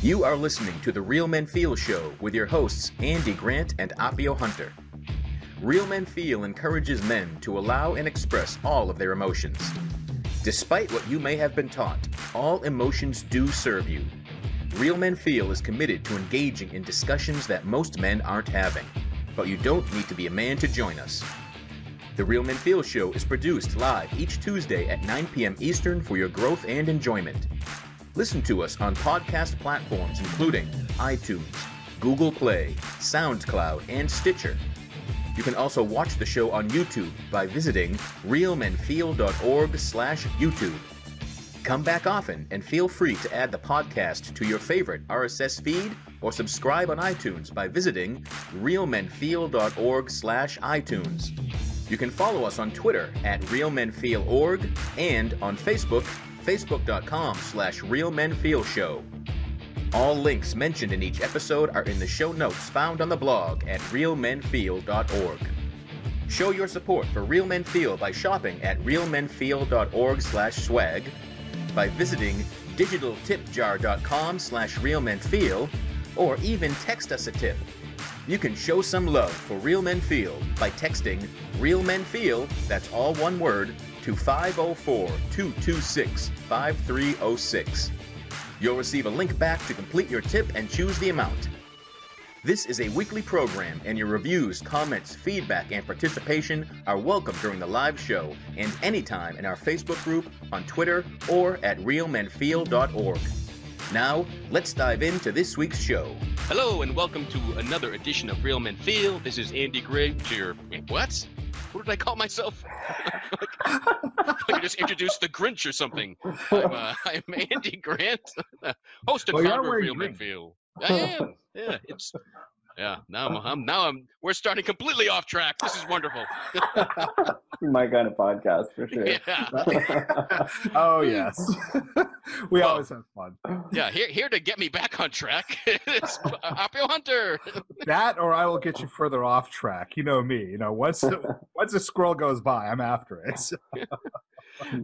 You are listening to the Real Men Feel Show with your hosts, Andy Grant and Appio Hunter. Real Men Feel encourages men to allow and express all of their emotions. Despite what you may have been taught, all emotions do serve you. Real Men Feel is committed to engaging in discussions that most men aren't having, but you don't need to be a man to join us. The Real Men Feel Show is produced live each Tuesday at 9 p.m. Eastern for your growth and enjoyment. Listen to us on podcast platforms including iTunes, Google Play, SoundCloud, and Stitcher. You can also watch the show on YouTube by visiting realmenfeel.org slash YouTube. Come back often and feel free to add the podcast to your favorite RSS feed or subscribe on iTunes by visiting realmenfeel.org slash iTunes. You can follow us on Twitter at realmenfeelorg and on Facebook facebook.com slash realmenfeelshow. All links mentioned in each episode are in the show notes found on the blog at realmenfeel.org. Show your support for Real Men Feel by shopping at realmenfeel.org slash swag, by visiting digitaltipjar.com slash realmenfeel, or even text us a tip. You can show some love for Real Men Feel by texting Real Men Feel, that's all one word, to 504 226 5306. You'll receive a link back to complete your tip and choose the amount. This is a weekly program, and your reviews, comments, feedback, and participation are welcome during the live show and anytime in our Facebook group, on Twitter, or at realmenfeel.org. Now, let's dive into this week's show. Hello, and welcome to another edition of Real Men Feel. This is Andy Gray. To your what? What did I call myself? like I just introduced the Grinch or something. I'm, uh, I'm Andy Grant, host Well, of Real Men green. I am. Yeah, it's. Yeah, now I'm, I'm now I'm. We're starting completely off track. This is wonderful. My kind of podcast for sure. Yeah, oh yes, we Well- always have fun. yeah. Here, here to get me back on track is Appio Hunter. That, or I will get you further off track. You know me. You know once once a squirrel goes by, I'm after it.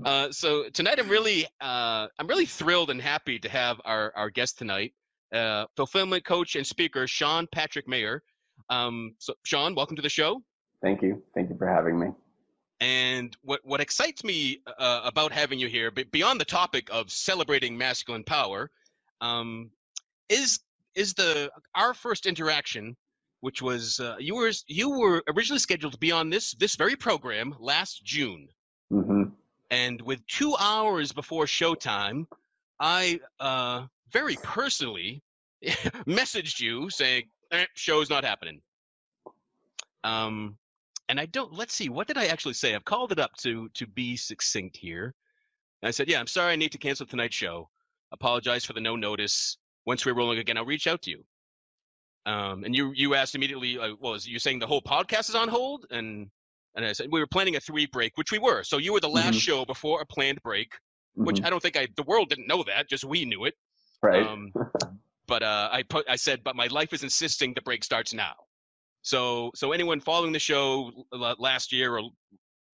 Uh, so tonight I'm really uh, I'm really thrilled and happy to have our, our guest tonight, uh, fulfillment coach and speaker Sean Patrick Mayer. Um, so Sean, welcome to the show. Thank you. Thank you for having me. And what what excites me uh, about having you here, be- beyond the topic of celebrating masculine power, um, is is the our first interaction, which was uh, you were you were originally scheduled to be on this this very program last June. hmm and with two hours before showtime, I uh, very personally messaged you saying, eh, "Show's not happening." Um, and I don't. Let's see. What did I actually say? I've called it up to to be succinct here. And I said, "Yeah, I'm sorry. I need to cancel tonight's show. Apologize for the no notice. Once we're rolling again, I'll reach out to you." Um, and you you asked immediately, uh, well, is you saying the whole podcast is on hold? And and I said we were planning a three break, which we were. So you were the last Mhm. show before a planned break, which Mhm. I don't think I the world didn't know that, just we knew it. Right. Um, but uh, I put I said, but my life is insisting the break starts now. So so anyone following the show last year or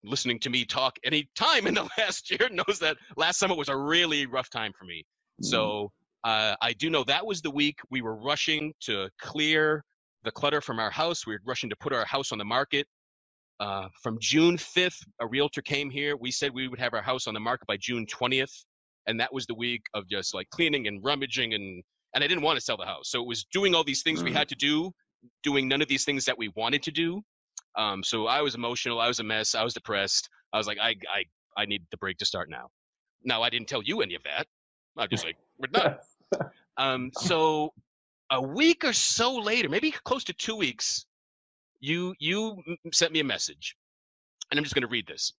listening to me talk any time in the last year knows that last summer was a really rough time for me. So uh, I do know that was the week we were rushing to clear the clutter from our house. We were rushing to put our house on the market. Uh, from June 5th, a realtor came here. We said we would have our house on the market by June 20th, and that was the week of just like cleaning and rummaging and and I didn't want to sell the house. So it was doing all these things we Mm. had to do, doing none of these things that we wanted to do. Um, so I was emotional. I was a mess. I was depressed. I was like, I I I need the break to start now. Now I didn't tell you any of that. I'm just like, we're done. Um, so a week or so later, maybe close to two weeks, you you sent me a message, and I'm just going to read this.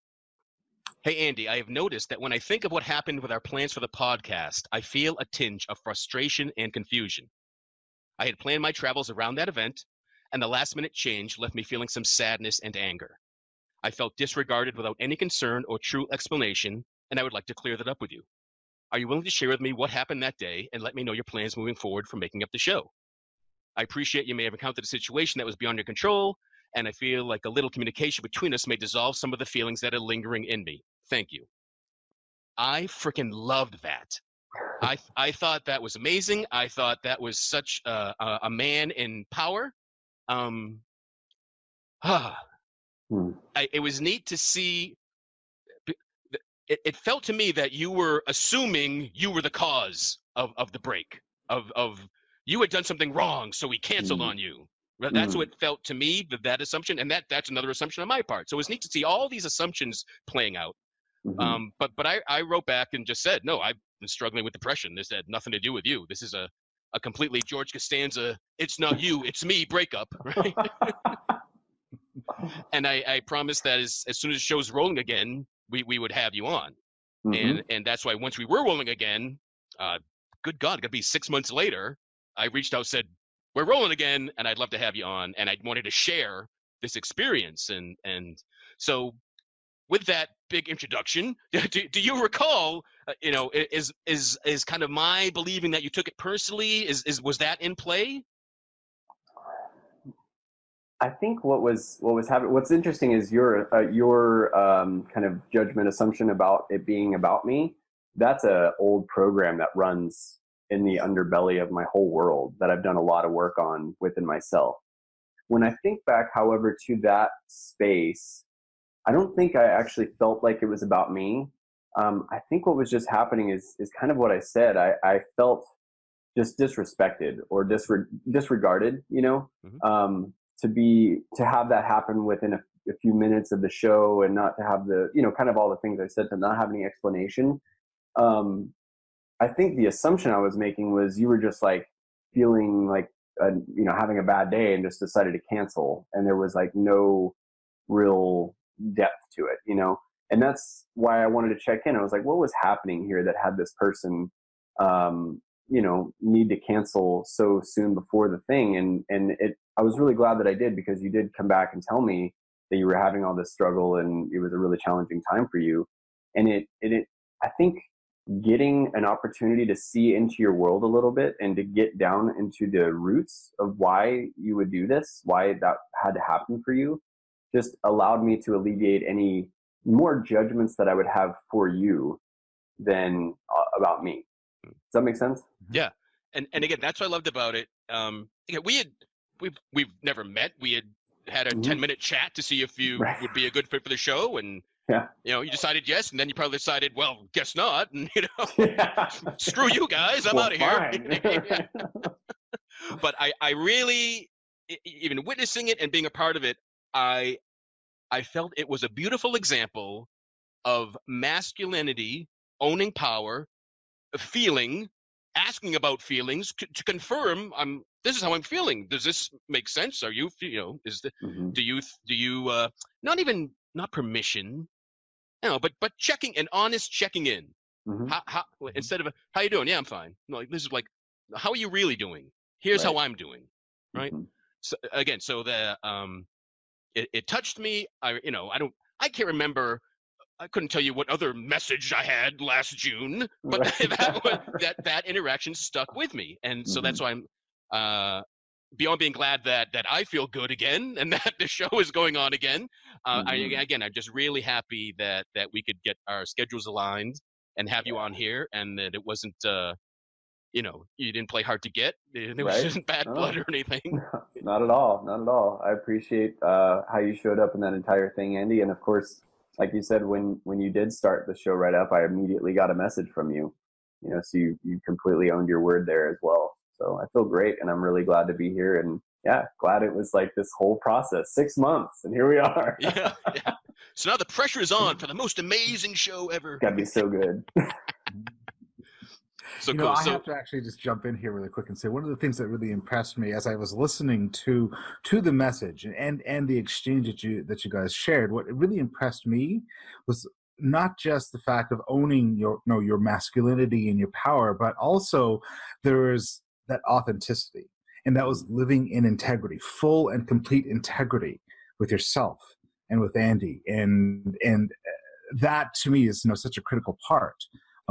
Hey Andy, I have noticed that when I think of what happened with our plans for the podcast, I feel a tinge of frustration and confusion. I had planned my travels around that event, and the last minute change left me feeling some sadness and anger. I felt disregarded without any concern or true explanation, and I would like to clear that up with you. Are you willing to share with me what happened that day and let me know your plans moving forward for making up the show? I appreciate you may have encountered a situation that was beyond your control, and I feel like a little communication between us may dissolve some of the feelings that are lingering in me. Thank you. I freaking loved that. I I thought that was amazing. I thought that was such a, a, a man in power. Um, ah, Hmm. I, it was neat to see. It, it felt to me that you were assuming you were the cause of, of the break. Of of you had done something wrong, so we canceled Mhm. on you. That- That's Mhm. what felt to me. That that assumption, and that that's another assumption on my part. So it was neat to see all these assumptions playing out. Mhm. Um, but but I, I wrote back and just said, no, I've been struggling with depression. This had nothing to do with you. This is a, a completely George Costanza, it's not you, it's me breakup. Right? and I, I promised that as, as soon as the show's rolling again, we, we would have you on. Mhm. And and that's why once we were rolling again, uh, good God, it could be six months later, I reached out, said, We're rolling again, and I'd love to have you on. And I wanted to share this experience. And and so with that big introduction, do, do you recall, uh, you know, is is is kind of my believing that you took it personally? Is is was that in play? I think what was what was happening. What's interesting is your uh, your um, kind of judgment assumption about it being about me. That's a old program that runs in the underbelly of my whole world that I've done a lot of work on within myself. When I think back, however, to that space, I don't think I actually felt like it was about me. Um, I think what was just happening is is kind of what I said. I, I felt just disrespected or disre- disregarded. You know, Mhm. um, to be to have that happen within a, a few minutes of the show and not to have the you know kind of all the things I said to not have any explanation. Um, I think the assumption I was making was you were just like feeling like a, you know having a bad day and just decided to cancel, and there was like no real depth to it, you know. And that's why I wanted to check in. I was like, what was happening here that had this person, um, you know, need to cancel so soon before the thing? And and it, I was really glad that I did because you did come back and tell me that you were having all this struggle and it was a really challenging time for you. And it, it, it I think getting an opportunity to see into your world a little bit and to get down into the roots of why you would do this, why that had to happen for you, just allowed me to alleviate any more judgments that I would have for you than uh, about me. Does that make sense? Yeah, and and again, that's what I loved about it. Um, yeah, we had we've we've never met. We had had a Mhm. ten minute chat to see if you Right. would be a good fit for the show, and Yeah. you know, you decided yes, and then you probably decided, well, guess not, and you know, screw you guys, I'm Well, out of here. but I I really even witnessing it and being a part of it, I I felt it was a beautiful example of masculinity owning power, feeling, asking about feelings c- to confirm I'm this is how I'm feeling. Does this make sense? Are you you know is the Mhm. do you do you uh not even not permission you know but but checking an honest checking in Mhm. how, how instead of a, how you doing yeah i'm fine no, like this is like how are you really doing here's how i'm doing right Mhm. so again so the um it, it touched me i you know i don't i can't remember i couldn't tell you what other message i had last june but Right. that was, that that interaction stuck with me and so that's why i'm uh beyond being glad that that i feel good again and that the show is going on again uh, I, Mhm. again i'm just really happy that that we could get our schedules aligned and have you on here and that it wasn't uh you know you didn't play hard to get it Right. wasn't bad blood or anything not at all. Not at all. I appreciate uh, how you showed up in that entire thing andy. And of course like you said when when you did start the show right up i immediately got a message from you. You know so you you completely owned your word there as well. So i feel great and i'm really glad to be here. And yeah glad it was like this whole process. Six months and here we are. Yeah, yeah. So now the pressure is on for the most amazing show ever. Gotta be so good so you cool know, I so have to actually just jump in here really quick and say one of the things that really impressed me as I was listening to to the message and and the exchange that you that you guys shared. What really impressed me was not just the fact of owning your you know, your masculinity and your power, but also there is that authenticity, and that was living in integrity, full and complete integrity with yourself and with Andy, and and uh, that to me is you know such a critical part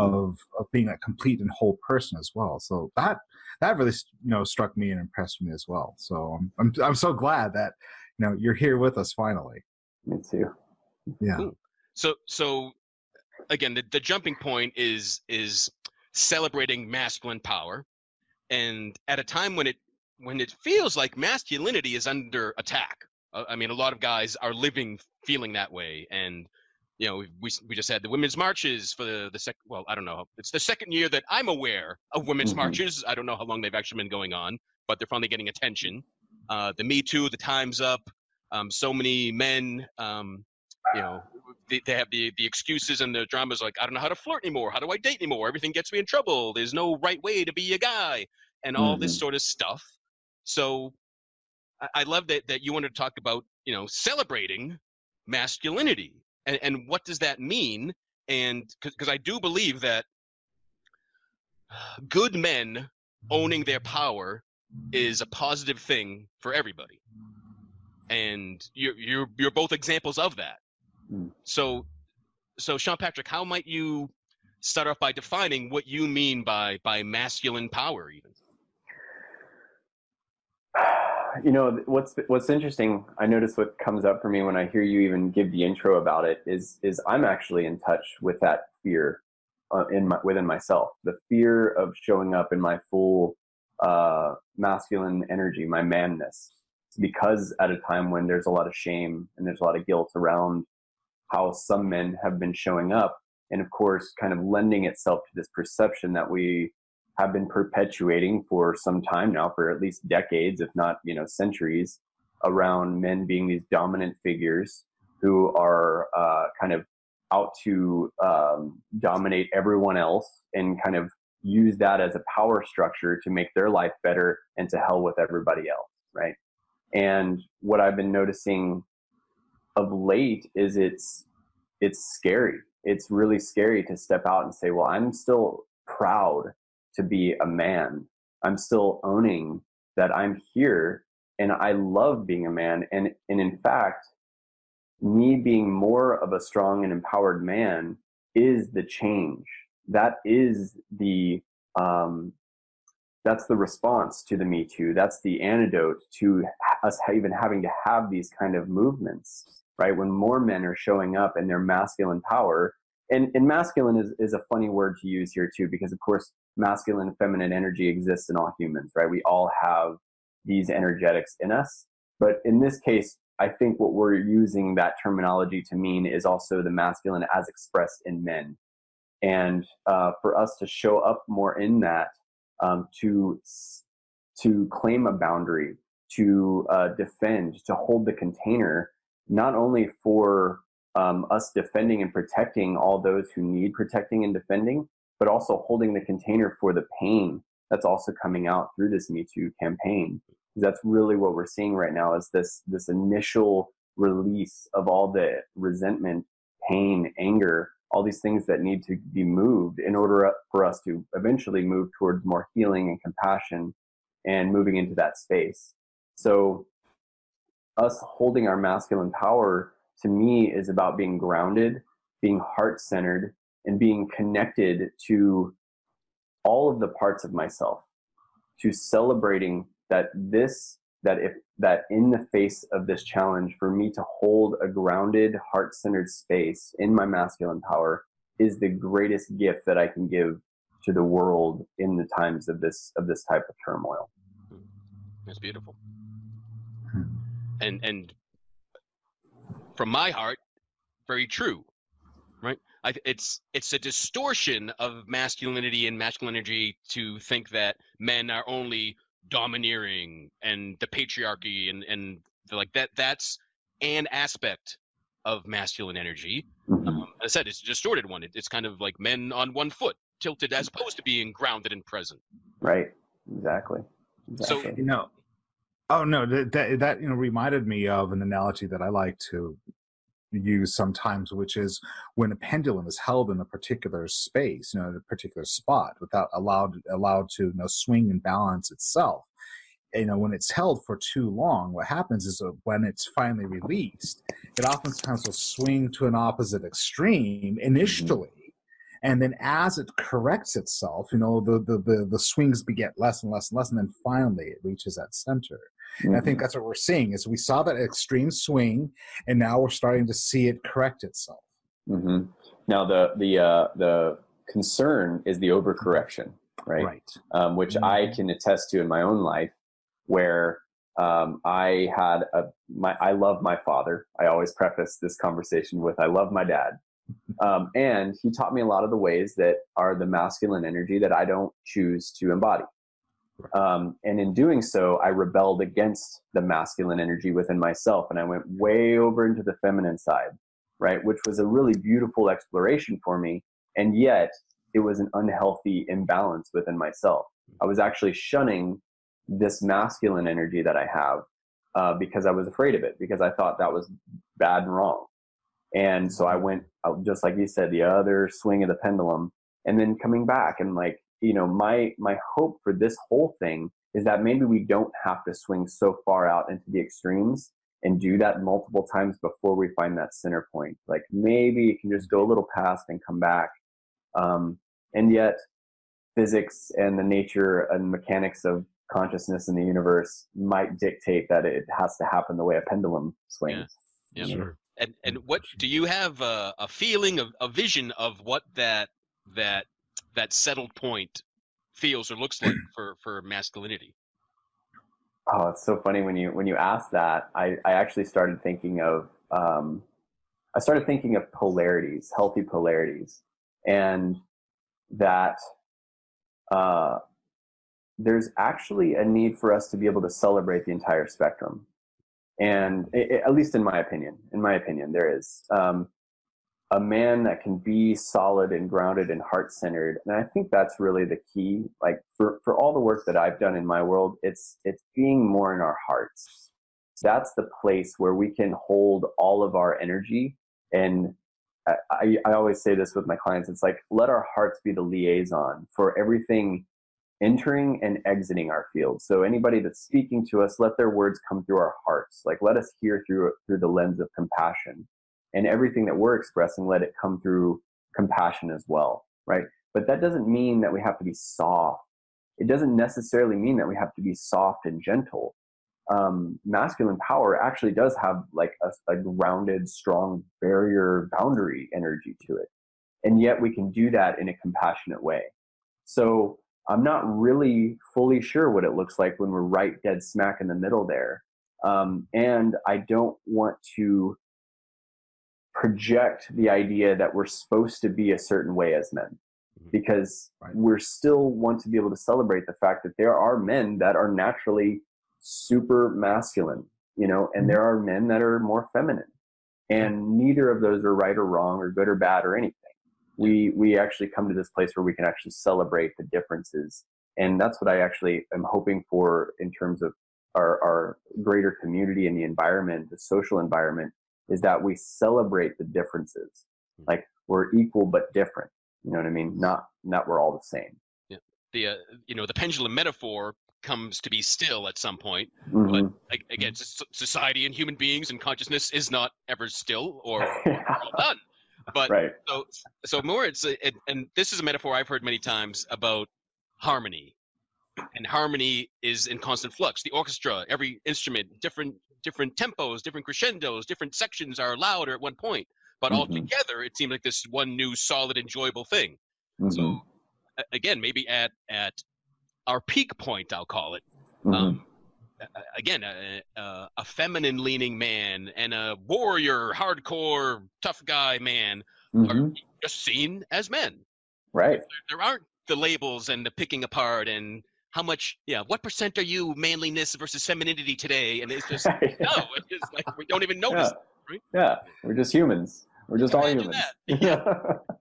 of of being a complete and whole person as well. So that that really you know struck me and impressed me as well. So I'm I'm, I'm so glad that you know you're here with us finally. me too Yeah. Cool. so so again the, the jumping point is is celebrating masculine power, and at a time when it when it feels like masculinity is under attack. Uh, I mean, a lot of guys are living feeling that way, and you know, we we just had the women's marches for the the second. Well, I don't know. It's the second year that I'm aware of women's mm-hmm. marches. I don't know how long they've actually been going on, but they're finally getting attention. Uh, the Me Too, the Time's Up. Um, so many men, um, you know, they, they, have the the excuses and the dramas like I don't know how to flirt anymore. How do I date anymore? Everything gets me in trouble. There's no right way to be a guy, and all mm-hmm. this sort of stuff. So, I, I love that that you wanted to talk about you know celebrating masculinity and, and what does that mean? And because i do believe that good men owning their power is a positive thing for everybody. And you're you're you're both examples of that. Hmm. so so sean patrick how might you start off by defining what you mean by by masculine power even you know what's what's interesting i notice what comes up for me when i hear you even give the intro about it is is i'm actually in touch with that fear uh, in my within myself. The fear of showing up in my full uh, masculine energy my manness because at a time when there's a lot of shame and there's a lot of guilt around how some men have been showing up and of course kind of lending itself to this perception that we have been perpetuating for some time now, for at least decades, if not you know centuries, around men being these dominant figures who are uh, kind of out to um, dominate everyone else and kind of use that as a power structure to make their life better and to hell with everybody else, right? And what I've been noticing of late is it's it's scary. It's really scary to step out and say, "Well, I'm still proud to be a man. I'm still owning that I'm here and I love being a man. And, and in fact, me being more of a strong and empowered man is the change. That is the, um, that's the response to the Me Too. That's the antidote to us even having to have these kind of movements, right? When more men are showing up in their masculine power, and, and masculine is, is a funny word to use here too, because of course, masculine and feminine energy exists in all humans, right? We all have these energetics in us. But in this case, I think what we're using that terminology to mean is also the masculine as expressed in men. And uh, for us to show up more in that, um, to to claim a boundary, to uh, defend, to hold the container, not only for um, us defending and protecting all those who need protecting and defending, but also holding the container for the pain that's also coming out through this Me Too campaign. That's really what we're seeing right now is this this initial release of all the resentment, pain, anger, all these things that need to be moved in order for us to eventually move towards more healing and compassion and moving into that space. So us holding our masculine power to me is about being grounded, being heart centered, and being connected to all of the parts of myself, to celebrating that this, that if, that in the face of this challenge, for me to hold a grounded, heart centered space in my masculine power is the greatest gift that I can give to the world in the times of this of this type of turmoil. It's beautiful. Hmm. And and from my heart, very true, right? I, it's it's a distortion of masculinity and masculine energy to think that men are only domineering and the patriarchy and and like that. That's an aspect of masculine energy. Mm-hmm. Um, as I said, it's a distorted one. It, it's kind of like men on one foot, tilted, as opposed to being grounded and present. Right. Exactly. exactly. So you know, Oh no, that, that, that you know reminded me of an analogy that I like to use sometimes, which is when a pendulum is held in a particular space, you know, in a particular spot, without allowed allowed to you know swing and balance itself. You know, when it's held for too long, what happens is when it's finally released, it oftentimes will swing to an opposite extreme mm-hmm. initially and then as it corrects itself you know the, the the the, swings get less and less and less and then finally it reaches that center Mm-hmm. I think mm-hmm. that's what we're seeing is we saw that extreme swing, and now we're starting to see it correct itself. Mm-hmm. Now the the uh, the concern is the overcorrection, right? Right. Um, which I Mhm. can attest to in my own life, where um, I had a my I love my father. I always preface this conversation with I love my dad, um, and he taught me a lot of the ways that are the masculine energy that I don't choose to embody. Um, and in doing so, I rebelled against the masculine energy within myself, and I went way over into the feminine side, right? Which was a really beautiful exploration for me, and yet it was an unhealthy imbalance within myself. I was actually shunning this masculine energy that I have uh, because I was afraid of it, because I thought that was bad and wrong. And so I went, just like you said, the other swing of the pendulum, and then coming back and like, you know, my my hope for this whole thing is that maybe we don't have to swing so far out into the extremes and do that multiple times before we find that center point. Like maybe it can just go a little past and come back. Um, and yet, physics and the nature and mechanics of consciousness in the universe might dictate that it has to happen the way a pendulum swings. Yeah. Sure. And and what do you have a, a feeling of a vision of what that that that settled point feels or looks like for for masculinity? Oh, it's so funny when you when you ask that. I I actually started thinking of um, I started thinking of polarities, healthy polarities, and that uh, there's actually a need for us to be able to celebrate the entire spectrum, and i i- at least in my opinion, in my opinion, there is um, a man that can be solid and grounded and heart centered, and I think that's really the key. Like for for all the work that I've done in my world, it's it's being more in our hearts. That's the place where we can hold all of our energy and I, I, always say this with my clients. It's like, let our hearts be the liaison for everything entering and exiting our field. So anybody that's speaking to us, let their words come through our hearts. Like, let us hear through through the lens of compassion. And everything that we're expressing, let it come through compassion as well, right? But that doesn't mean that we have to be soft. It doesn't necessarily mean that we have to be soft and gentle um, masculine power actually does have like a, a grounded, strong barrier boundary energy to it. And yet we can do that in a compassionate way. So I'm not really fully sure what it looks like when we're right dead smack in the middle there. Um, and I don't want to project the idea that we're supposed to be a certain way as men mm-hmm. because Right. we're still want to be able to celebrate the fact that there are men that are naturally super masculine, you know, and mm-hmm. there are men that are more feminine. And neither of those are right or wrong or good or bad or anything. We we actually come to this place where we can actually celebrate the differences. And that's what I actually am hoping for in terms of our, our greater community and the environment, the social environment, is that we celebrate the differences. Like we're equal but different. You know what I mean? Not not we're all the same. Yeah. The uh, you know the pendulum metaphor comes to be still at some point. Mhm. Like, again, s- society and human beings and consciousness is not ever still or done. But right. so so more it's a, it, and this is a metaphor I've heard many times about harmony. And harmony is in constant flux. The orchestra, every instrument, different different tempos, different crescendos, different sections are louder at one point, but all Mhm. together it seems like this one new solid enjoyable thing. Mhm. So again, maybe at at our peak point, I'll call it. Um, a- a- again, a, a, a feminine leaning man and a warrior, hardcore, tough guy man Mhm. just seen as men. Right. There aren't the labels and the picking apart and how much, yeah, what percent are you manliness versus femininity today? And it's just, no, it's just like we don't even notice. yeah. right? yeah. We're just humans. We're just all humans. that.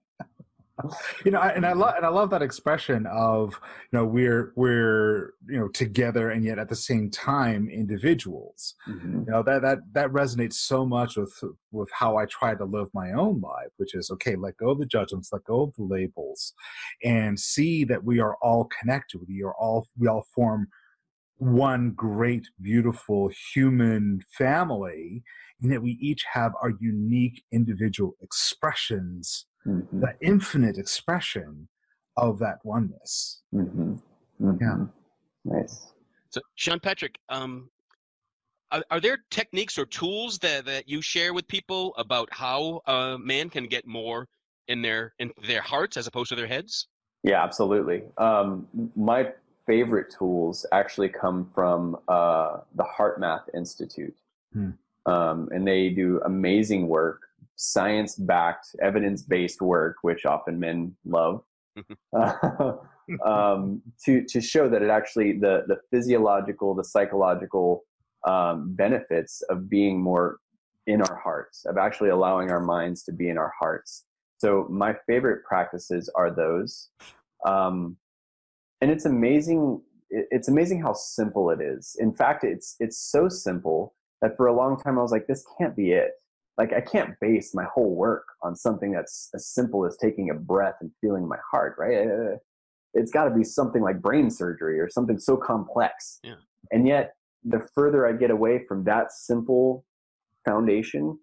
you know and i love and i love that expression of you know we're we're you know together and yet at the same time individuals Mhm. you know that that that resonates so much with with how i try to live my own life which is okay let go of the judgments let go of the labels and see that we are all connected we are all we all form one great beautiful human family and that we each have our unique individual expressions Mhm. the infinite expression of that oneness. Mhm. Mhm. Yeah. Nice. So, Sean Patrick, um, are, are there techniques or tools that, that you share with people about how a man can get more in their in their hearts as opposed to their heads? Yeah, absolutely. Um, my favorite tools actually come from uh, the HeartMath Institute. Hmm. Um, and they do amazing work, science backed, evidence based work, which often men love. um, to to show that it actually the the physiological, the psychological um, benefits of being more in our hearts, of actually allowing our minds to be in our hearts. So my favorite practices are those, um, and it's amazing. It's amazing how simple it is. In fact, it's it's so simple that for a long time I was like, this can't be it. Like I can't base my whole work on something that's as simple as taking a breath and feeling my heart, right? Uh, it's got to be something like brain surgery or something so complex. Yeah. And yet, the further I get away from that simple foundation,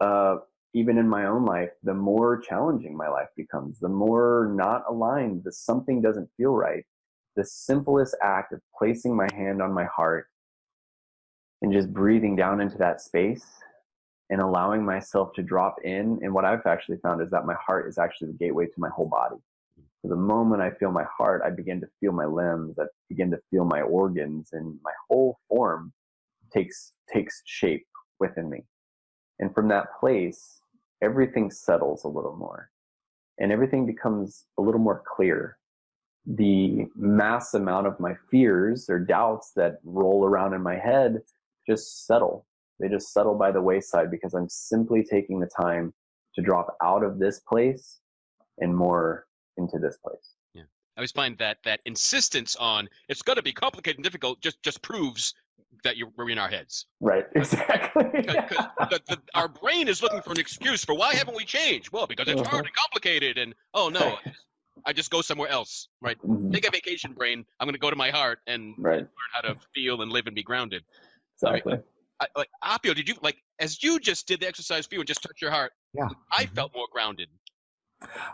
uh, even in my own life, the more challenging my life becomes, the more not aligned, the something doesn't feel right. The simplest act of placing my hand on my heart and just breathing down into that space and allowing myself to drop in. And what I've actually found is that my heart is actually the gateway to my whole body. So the moment I feel my heart, I begin to feel my limbs, I begin to feel my organs, and my whole form takes takes shape within me. And from that place, everything settles a little more. And everything becomes a little more clear. The mass amount of my fears or doubts that roll around in my head just settle. They just settle by the wayside because I'm simply taking the time to drop out of this place and more into this place. Yeah. I always find that that insistence on it's going to be complicated and difficult just just proves that you're we're in our heads. Right. Exactly. The, the, our brain is looking for an excuse for why haven't we changed? Well, because it's hard and complicated, and oh no, I just go somewhere else. Right. Mm-hmm. Take a vacation, brain. I'm going to go to my heart and right. learn how to feel and live and be grounded. Exactly. I, like Appio, did you like as you just did the exercise for you and just touch your heart? Yeah. I mm-hmm. felt more grounded.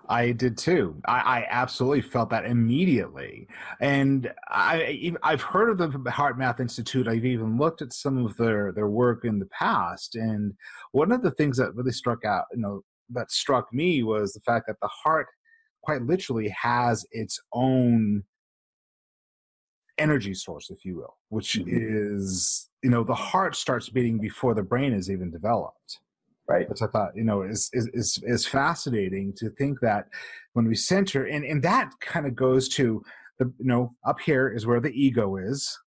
I did too. I, I, absolutely felt that immediately, and I, I've heard of the HeartMath Institute. I've even looked at some of their their work in the past, and one of the things that really struck out, you know, that struck me was the fact that the heart, quite literally, has its own energy source, if you will, which mm-hmm. is you know the heart starts beating before the brain is even developed right which i thought you know is is is, is fascinating to think that when we center and and that kind of goes to the you know up here is where the ego is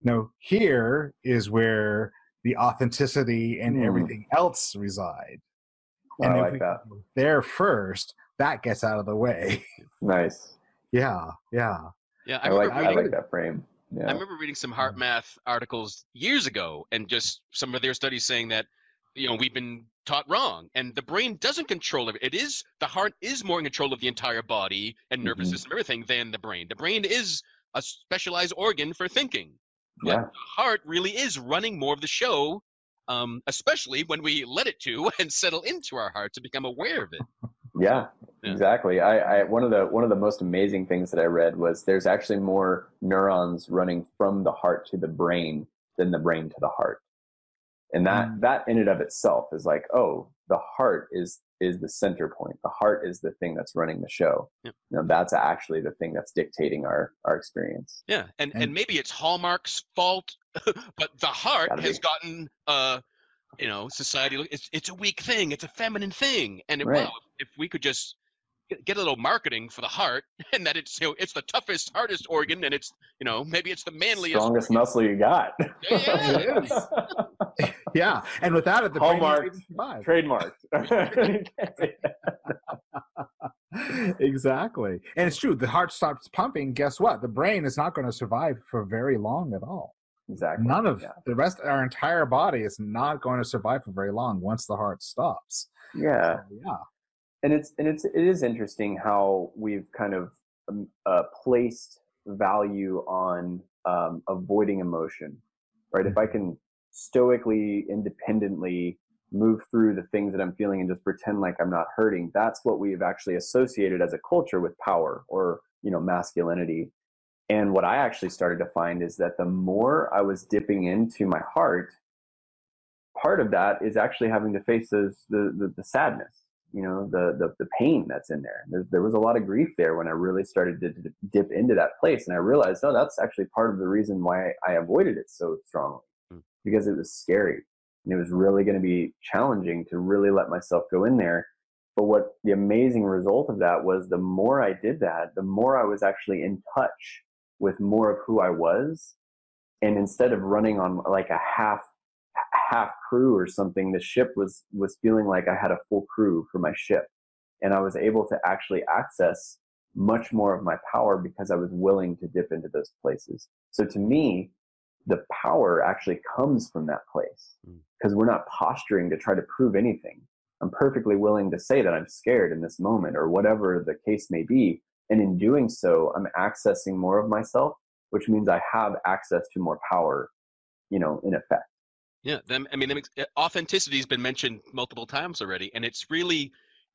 you know here is where the authenticity and mm. everything else reside and I like that. there first that gets out of the way nice yeah yeah yeah i, I like i like that frame yeah. I remember reading some HeartMath articles years ago, and just some of their studies saying that you know we've been taught wrong and the brain doesn't control it it is the heart is more in control of the entire body and nervous mm-hmm. system everything than the brain the brain is a specialized organ for thinking but yeah. the heart really is running more of the show um, especially when we let it to and settle into our heart to become aware of it yeah, yeah. exactly I, I one of the one of the most amazing things that i read was there's actually more neurons running from the heart to the brain than the brain to the heart and that mm. that in and of itself is like oh the heart is is the center point the heart is the thing that's running the show yeah. you know that's actually the thing that's dictating our our experience yeah and and, and maybe it's hallmark's fault but the heart has gotten uh you know society it's it's a weak thing it's a feminine thing and it, right. If we could just get a little marketing for the heart and that it's you know it's the toughest hardest organ and it's you know maybe it's the manliest strongest organ. muscle you got yeah, yeah. yeah. and without it the hallmark trademark exactly and it's true the heart stops pumping guess what the brain is not going to survive for very long at all exactly none of yeah. the rest our entire body is not going to survive for very long once the heart stops yeah so, yeah and it's and it's it is interesting how we've kind of um, uh, placed value on um, avoiding emotion, right? If I can stoically, independently move through the things that I'm feeling and just pretend like I'm not hurting, that's what we've actually associated as a culture with power or you know masculinity. And what I actually started to find is that the more I was dipping into my heart, part of that is actually having to face those, the, the, the sadness you know the the, the pain that's in there. There's, there was a lot of grief there when i really started to, dip into that place and i realized no that's actually part of the reason why i avoided it so strongly. Mm. because it was scary and it was really going to be challenging to really let myself go in there. But what the amazing result of that was the more i did that the more i was actually in touch with more of who i was and instead of running on like a half half crew or something the ship was was feeling like i had a full crew for my ship. And i was able to actually access much more of my power because i was willing to dip into those places. So to me the power actually comes from that place hmm. because we're not posturing to try to prove anything. I'm perfectly willing to say that i'm scared in this moment or whatever the case may be. And in doing so i'm accessing more of myself which means i have access to more power you know in effect Yeah, them. I mean, them, authenticity has been mentioned multiple times already, and it's really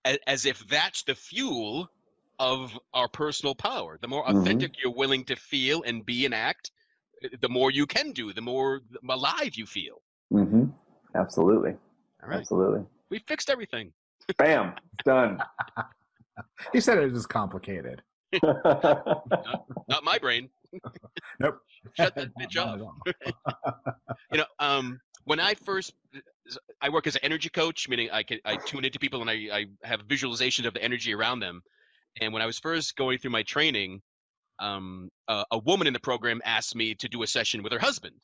a, as if that's the fuel of our personal power. The more Mhm. authentic you're willing to feel and be and act, uh, the more you can do, the more alive you feel. hmm Absolutely. All right, Absolutely. we fixed everything. Bam. Done. He said it was complicated. Not my brain. Nope. Shut that bitch at up. you know um when i first i work as an energy coach meaning i can i tune into people and i i have visualizations of the energy around them. And when i was first going through my training um a, a woman in the program asked me to do a session with her husband.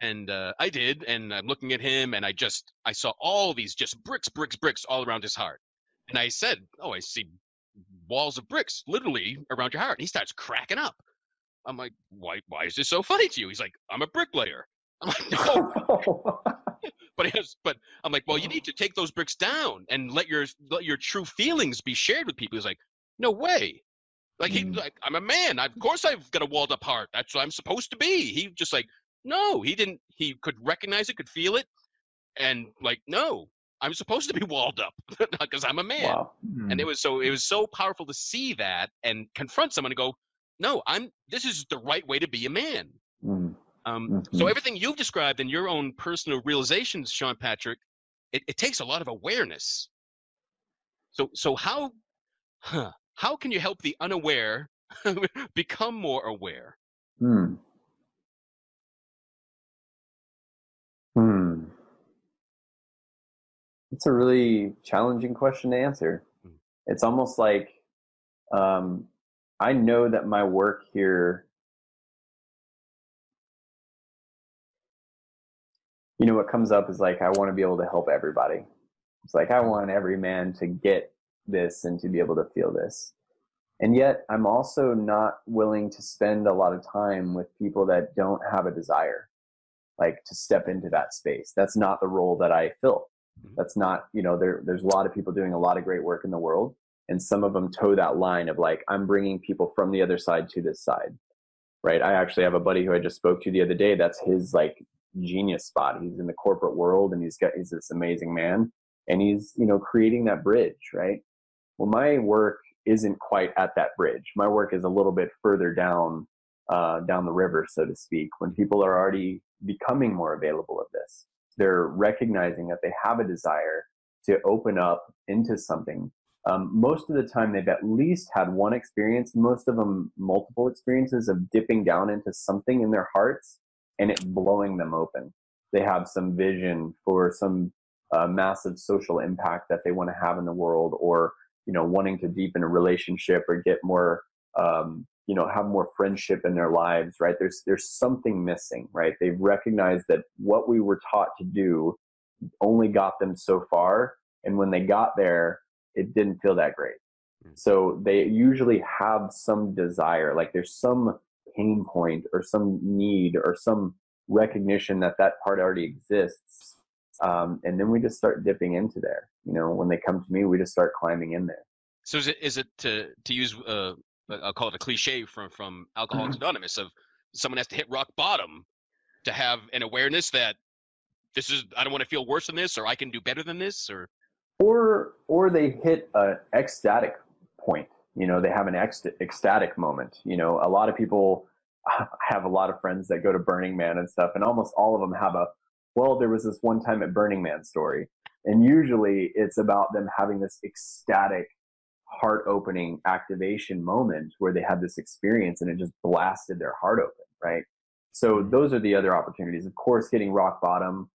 And uh, i did and i'm looking at him and i just i saw all these just bricks bricks bricks all around his heart. And i said oh i see walls of bricks literally around your heart. And he starts cracking up. I'm like why why is this so funny to you? He's like i'm a bricklayer i'm like no but he was, but I'm like, well, you need to take those bricks down and let your let your true feelings be shared with people. He's like, no way. Like he Mm. like I'm a man. I, of course I've got a walled up heart. That's what I'm supposed to be. He just like no. He didn't. He could recognize it, could feel it, and like no, I'm supposed to be walled up because I'm a man. wow. And it was so it was so powerful to see that and confront someone and go, no, I'm. This is the right way to be a man. Mm. Um, So Mhm. everything you've described in your own personal realizations, Sean Patrick, it, it takes a lot of awareness. So so how huh, how can you help the unaware become more aware? Hmm. Hmm. It's a really challenging question to answer. Mm. It's almost like um, I know that my work here, you know, what comes up is like, I want to be able to help everybody. It's like, I want every man to get this and to be able to feel this. And yet, I'm also not willing to spend a lot of time with people that don't have a desire, like to step into that space. That's not the role that I fill. Mhm. That's not, you know, there, there's a lot of people doing a lot of great work in the world. And some of them toe that line of like, I'm bringing people from the other side to this side, right? I actually have a buddy who I just spoke to the other day. That's his like genius spot. He's in the corporate world and he's got, he's this amazing man and he's, you know, creating that bridge, right? Well, my work isn't quite at that bridge. My work is a little bit further down, uh, down the river, so to speak. When people are already becoming more available of this, they're recognizing that they have a desire to open up into something. Um, most of the time, they've at least had one experience. Most of them, multiple experiences of dipping down into something in their hearts and it blowing them open. They have some vision for some uh, massive social impact that they want to have in the world, or you know, wanting to deepen a relationship or get more, um, you know, have more friendship in their lives, right? There's, there's something missing, right? They've recognized that what we were taught to do only got them so far. And when they got there, it didn't feel that great. Mm. So they usually have some desire, like there's some pain point or some need or some recognition that that part already exists. Um, and then we just start dipping into there. You know, when they come to me, we just start climbing in there. So is it is it to to use uh I'll call it a cliche from from Alcoholics Anonymous of someone has to hit rock bottom to have an awareness that this is I don't want to feel worse than this or I can do better than this or or or they hit an ecstatic point you know they have an ex- ecstatic moment you know a lot of people I have a lot of friends that go to burning man and stuff and almost all of them have a well there was this one time at burning man story And usually it's about them having this ecstatic, heart opening activation moment where they had this experience and it just blasted their heart open, right? So Mm-hmm. those are the other opportunities. Of course, hitting rock bottom,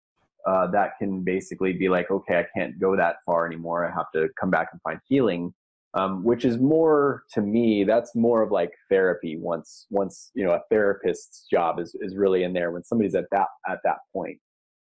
uh, that can basically be like, okay, I can't go that far anymore. I have to come back and find healing, um, which is more to me. That's more of like therapy. Once, once you know, a therapist's job is is really in there when somebody's at that at that point.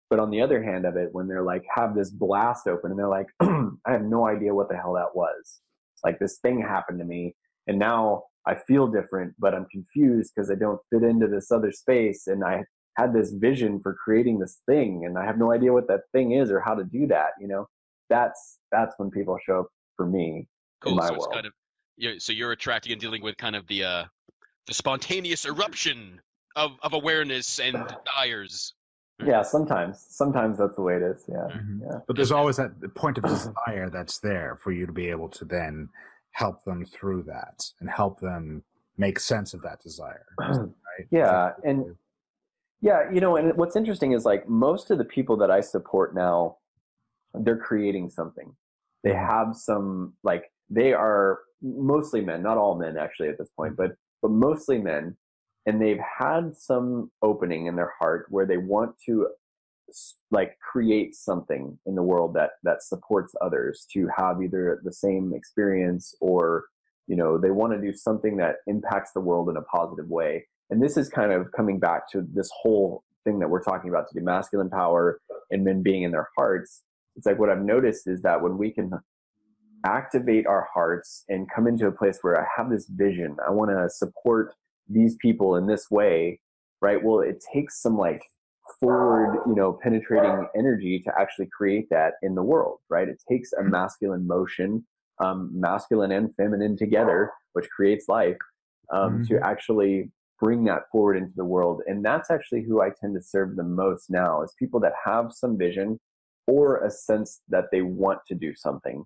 But on the other hand of it, when they're like have this blast open and they're like, I have no idea what the hell that was. Like this thing happened to me, and now I feel different, but I'm confused because I don't fit into this other space, and I had this vision for creating this thing and I have no idea what that thing is or how to do that, you know, that's, that's when people show up for me. Cool. my so it's world. kind of you're, so you're attracting and dealing with kind of the uh, the spontaneous eruption of, of awareness and desires. Yeah. Sometimes, sometimes that's the way it is. Yeah. Mhm. Yeah. But there's always that point of desire that's there for you to be able to then help them through that and help them make sense of that desire. Right? Yeah, and- Yeah. You know, and what's interesting is like most of the people that I support now, they're creating something. They have some, like, they are mostly men, not all men actually at this point, but, but mostly men. And they've had some opening in their heart where they want to like create something in the world that that supports others to have either the same experience or you know they want to do something that impacts the world in a positive way and this is kind of coming back to this whole thing that we're talking about to today masculine power and men being in their hearts it's like what i've noticed is that when we can activate our hearts and come into a place where i have this vision. I want to support these people in this way right? Well it takes some like forward you know penetrating energy to actually create that in the world right? It takes a masculine motion um, masculine and feminine together which creates life um, to actually bring that forward into the world. And that's actually who i tend to serve the most now is people that have some vision or a sense that they want to do something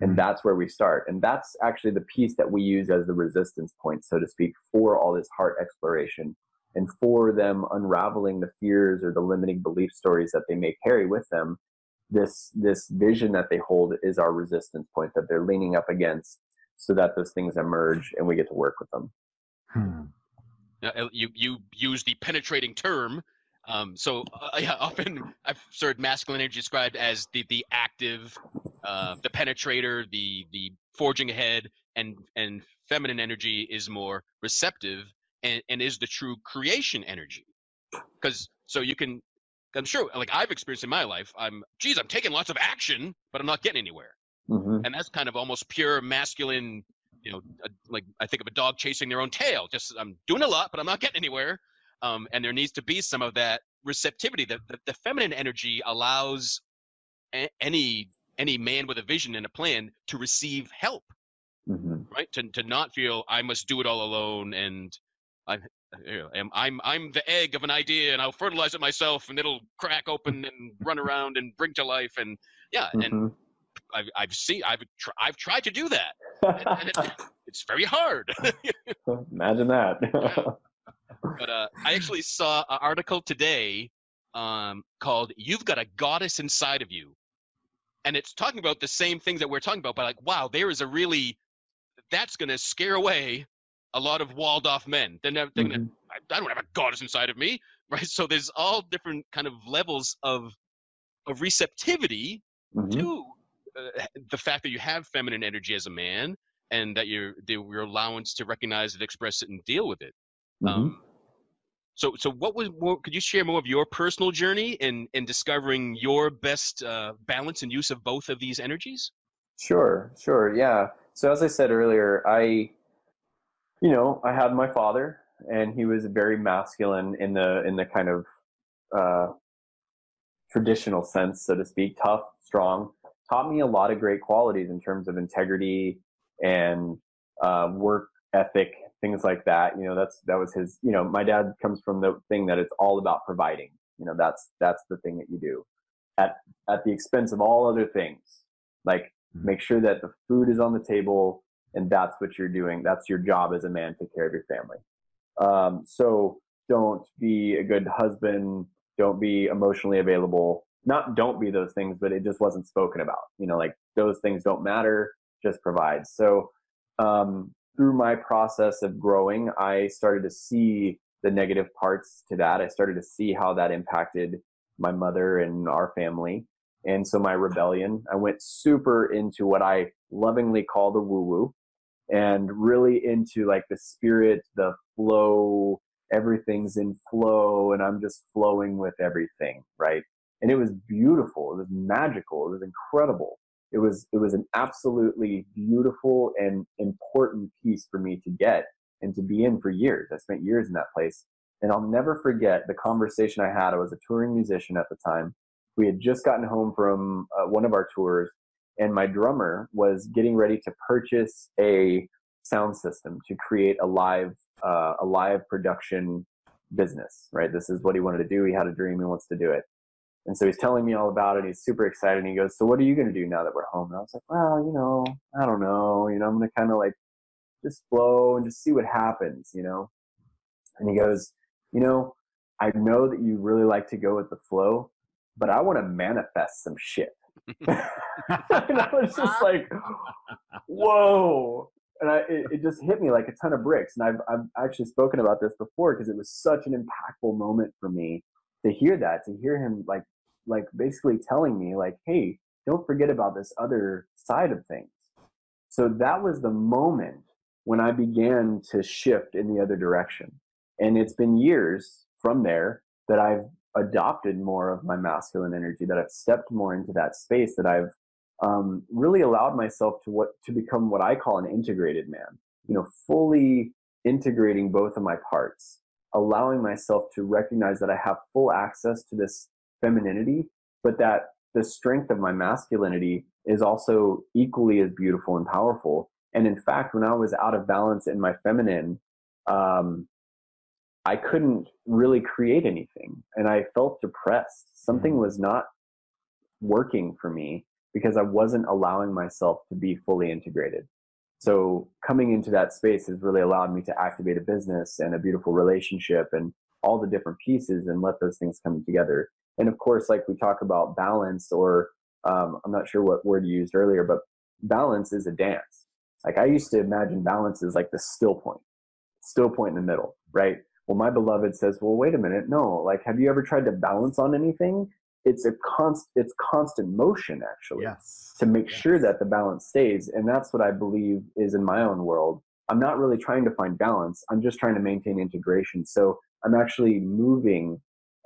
and that's where we start and that's actually the piece that we use as the resistance point so to speak for all this heart exploration and for them unraveling the fears or the limiting belief stories that they may carry with them this this vision that they hold is our resistance point that they're leaning up against so that those things emerge and we get to work with them Hmm. Uh, you you use the penetrating term. Um, so uh, yeah, often I've heard masculine energy described as the the active, uh, the penetrator, the the forging ahead, and and feminine energy is more receptive and, and is the true creation energy. Because so you can, I'm sure, like I've experienced in my life, I'm geez, I'm taking lots of action, but I'm not getting anywhere. Hmm and that's kind of almost pure masculine you know like i think of a dog chasing their own tail just i'm doing a lot but i'm not getting anywhere. Um, and there needs to be some of that receptivity that the, the feminine energy allows a, any any man with a vision and a plan to receive help hmm right? To, to not feel i must do it all alone and i you know, am, i'm i'm the egg of an idea and i'll fertilize it myself and it'll crack open and run around and bring to life and yeah and hmm I've, I've seen I've tr- I've tried to do that. And it, it's very hard. imagine that. But uh, I actually saw an article today um, called "You've Got a Goddess Inside of You," and it's talking about the same things that we're talking about. But like, wow, there is a really that's going to scare away a lot of walled off men. They're never thinking, Mhm. I, I don't have a goddess inside of me, right? So there's all different kind of levels of of receptivity Mhm. to uh, the fact that you have feminine energy as a man and that you're the, your allowance to recognize it express it and deal with it Mhm. um, so so what was more could you share more of your personal journey in in discovering your best uh, balance and use of both of these energies Sure, sure, yeah. So as I said earlier, I, you know, I had my father, and he was very masculine in the in the kind of uh, traditional sense, so to speak, tough, strong. Taught me a lot of great qualities in terms of integrity and uh, work ethic, things like that. You know, that's that was his. You know, my dad comes from the thing that it's all about providing. You know, that's that's the thing that you do at at the expense of all other things. Like make sure that the food is on the table and that's what you're doing that's your job as a man take care of your family um, so don't be a good husband don't be emotionally available not don't be those things, but it just wasn't spoken about. You know, like those things don't matter, just provide. So um, through my process of growing, I started to see the negative parts to that. I started to see how that impacted my mother and our family. And so my rebellion, I went super into what I lovingly call the woo woo and really into like the spirit, the flow, everything's in flow and I'm just flowing with everything, right? And it was beautiful. It was magical. It was incredible. It was, it was an absolutely beautiful and important piece for me to get and to be in for years. I spent years in that place. And I'll never forget the conversation I had. I was a touring musician at the time. We had just gotten home from uh, one of our tours and my drummer was getting ready to purchase a sound system to create a live uh, a live production business right this is what he wanted to do he had a dream he wants to do it and so he's telling me all about it. He's super excited. And he goes so what are you going to do now that we're home? And i was like well you know i don't know. You know i'm going to kind of like just flow and just see what happens you know? And he goes you know i know that you really like to go with the flow but i want to manifest some shit. And I was just like, whoa. And I, it, it, just hit me like a ton of bricks. And I've, I've actually spoken about this before because it was such an impactful moment for me to hear that, to hear him like, like basically telling me like, Hey, don't forget about this other side of things. So that was the moment when I began to shift in the other direction. And it's been years from there that I've adopted more of my masculine energy, that I've stepped more into that space, that I've um, really allowed myself to what to become what I call an integrated man. You know, fully integrating both of my parts, allowing myself to recognize that I have full access to this femininity, but that the strength of my masculinity is also equally as beautiful and powerful. And in fact, when I was out of balance in my feminine, um, I couldn't really create anything and I felt depressed. Something mm. was not working for me because I wasn't allowing myself to be fully integrated. So coming into that space has really allowed me to activate a business and a beautiful relationship and all the different pieces and let those things come together. And of course, like we talk about balance or um, I'm not sure what word you used earlier, but balance is a dance. Like I used to imagine balance is like the still point, still point in the middle, right? Well, my beloved says, well, wait a minute. No, like, have you ever tried to balance on anything? It's a const, it's constant motion actually yes. to make yes. sure that the balance stays. And that's what I believe is in my own world. I'm not really trying to find balance. I'm just trying to maintain integration. So I'm actually moving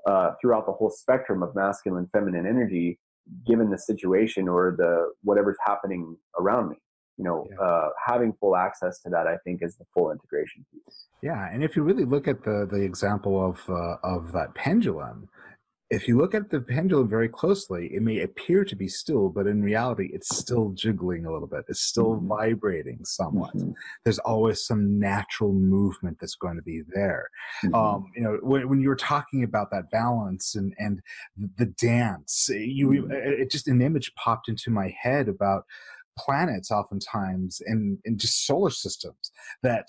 uh, throughout the whole spectrum of masculine, feminine energy, given the situation or the whatever's happening around me you know, yeah. uh, having full access to that, I think, is the full integration piece. Yeah, and if you really look at the the example of uh, of that pendulum, if you look at the pendulum very closely, it may appear to be still, but in reality, it's still jiggling a little bit. It's still mm-hmm. vibrating somewhat. Mm-hmm. There's always some natural movement that's going to be there. Mm-hmm. Um, you know, when, when, you were talking about that balance and and the dance, you mm-hmm. it just an image popped into my head about planets oftentimes in, in just solar systems that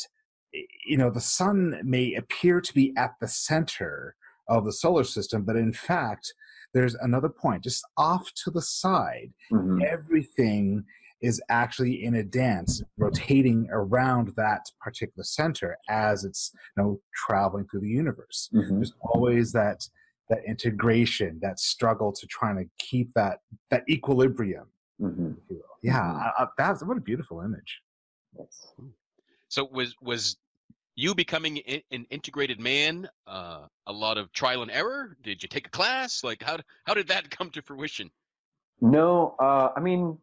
you know the sun may appear to be at the center of the solar system but in fact there's another point just off to the side mm-hmm. everything is actually in a dance rotating around that particular center as it's you know traveling through the universe mm-hmm. there's always that that integration that struggle to trying to keep that that equilibrium Mm-hmm. Yeah, mm-hmm. that's what a beautiful image. Yes. So was was you becoming an integrated man uh, a lot of trial and error? Did you take a class? Like how how did that come to fruition? No, uh, I mean,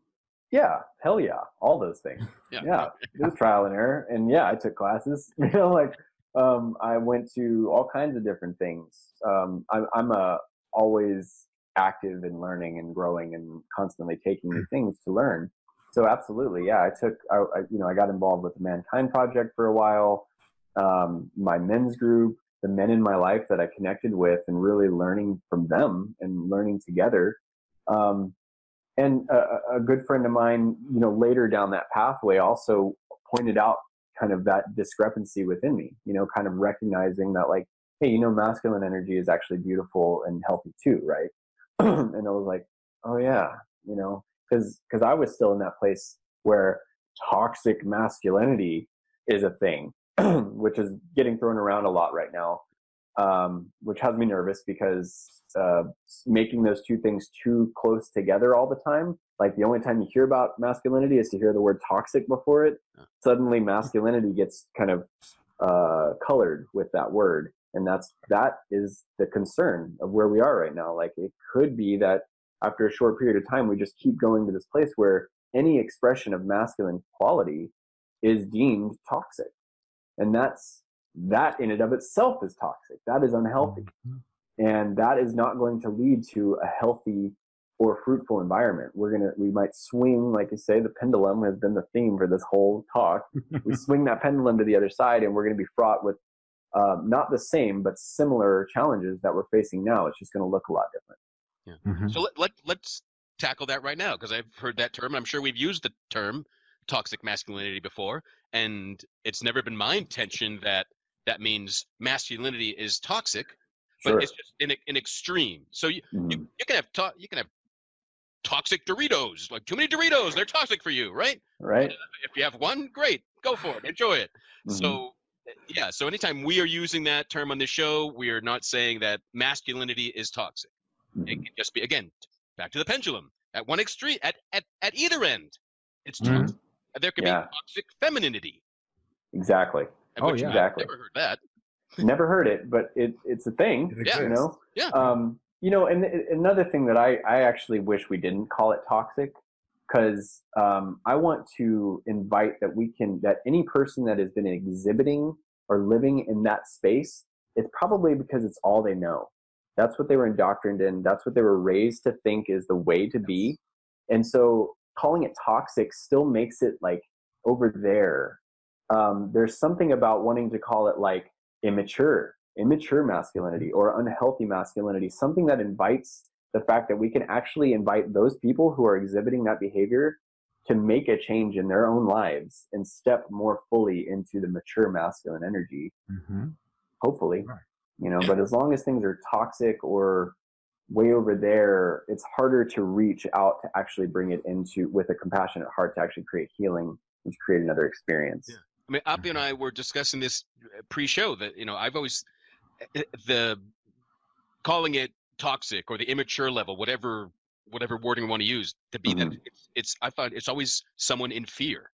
yeah, hell yeah, all those things. yeah, yeah it was trial and error, and yeah, I took classes. You know, like um, I went to all kinds of different things. Um, I, I'm a always active and learning and growing and constantly taking new mm. things to learn. So absolutely, yeah. I took, I, I, you know, I got involved with the Mankind Project for a while, um, my men's group, the men in my life that I connected with, and really learning from them and learning together. Um, and a, a good friend of mine, you know, later down that pathway, also pointed out kind of that discrepancy within me. You know, kind of recognizing that, like, hey, you know, masculine energy is actually beautiful and healthy too, right? and I was like, oh yeah, you know, because because I was still in that place where toxic masculinity is a thing, which is getting thrown around a lot right now, um, which has me nervous because uh, making those two things too close together all the time, like the only time you hear about masculinity is to hear the word toxic before it. Suddenly, masculinity gets kind of uh, colored with that word, and that's that is the concern of where we are right now. Like it could be that after a short period of time, we just keep going to this place where any expression of masculine quality is deemed toxic. And that's, that in and of itself is toxic. That is unhealthy. Mm-hmm. And that is not going to lead to a healthy or fruitful environment. We're going to, we might swing, like you say, the pendulum has been the theme for this whole talk. we swing that pendulum to the other side and we're going to be fraught with um, not the same, but similar challenges that we're facing now. It's just going to look a lot different. Yeah. Mm-hmm. So let, let, let's tackle that right now because I've heard that term. I'm sure we've used the term toxic masculinity before, and it's never been my intention that that means masculinity is toxic, but sure. it's just in an extreme. So you, mm-hmm. you, you can have to, you can have toxic Doritos, like too many Doritos, they're toxic for you, right? Right. If you have one, great, go for it, enjoy it. Mm-hmm. So yeah, so anytime we are using that term on the show, we are not saying that masculinity is toxic. Mm-hmm. It can just be again back to the pendulum at one extreme at at, at either end. It's mm-hmm. Toxic. There could yeah. be toxic femininity. Exactly. Oh yeah. Exactly. Never heard that. never heard it, but it it's a thing. It yeah. You know. Yeah. Um. You know, and another thing that I I actually wish we didn't call it toxic because um, I want to invite that we can that any person that has been exhibiting or living in that space, it's probably because it's all they know. That's what they were indoctrinated in. That's what they were raised to think is the way to be. And so calling it toxic still makes it like over there. Um, there's something about wanting to call it like immature, immature masculinity or unhealthy masculinity, something that invites the fact that we can actually invite those people who are exhibiting that behavior to make a change in their own lives and step more fully into the mature masculine energy. Mm-hmm. Hopefully. You know but as long as things are toxic or way over there it's harder to reach out to actually bring it into with a compassionate heart to actually create healing and to create another experience yeah. i mean Appy and i were discussing this pre-show that you know i've always eh, the calling it toxic or the immature level whatever whatever wording we want to use to be mm-hmm. that it's, it's i find it's always someone in fear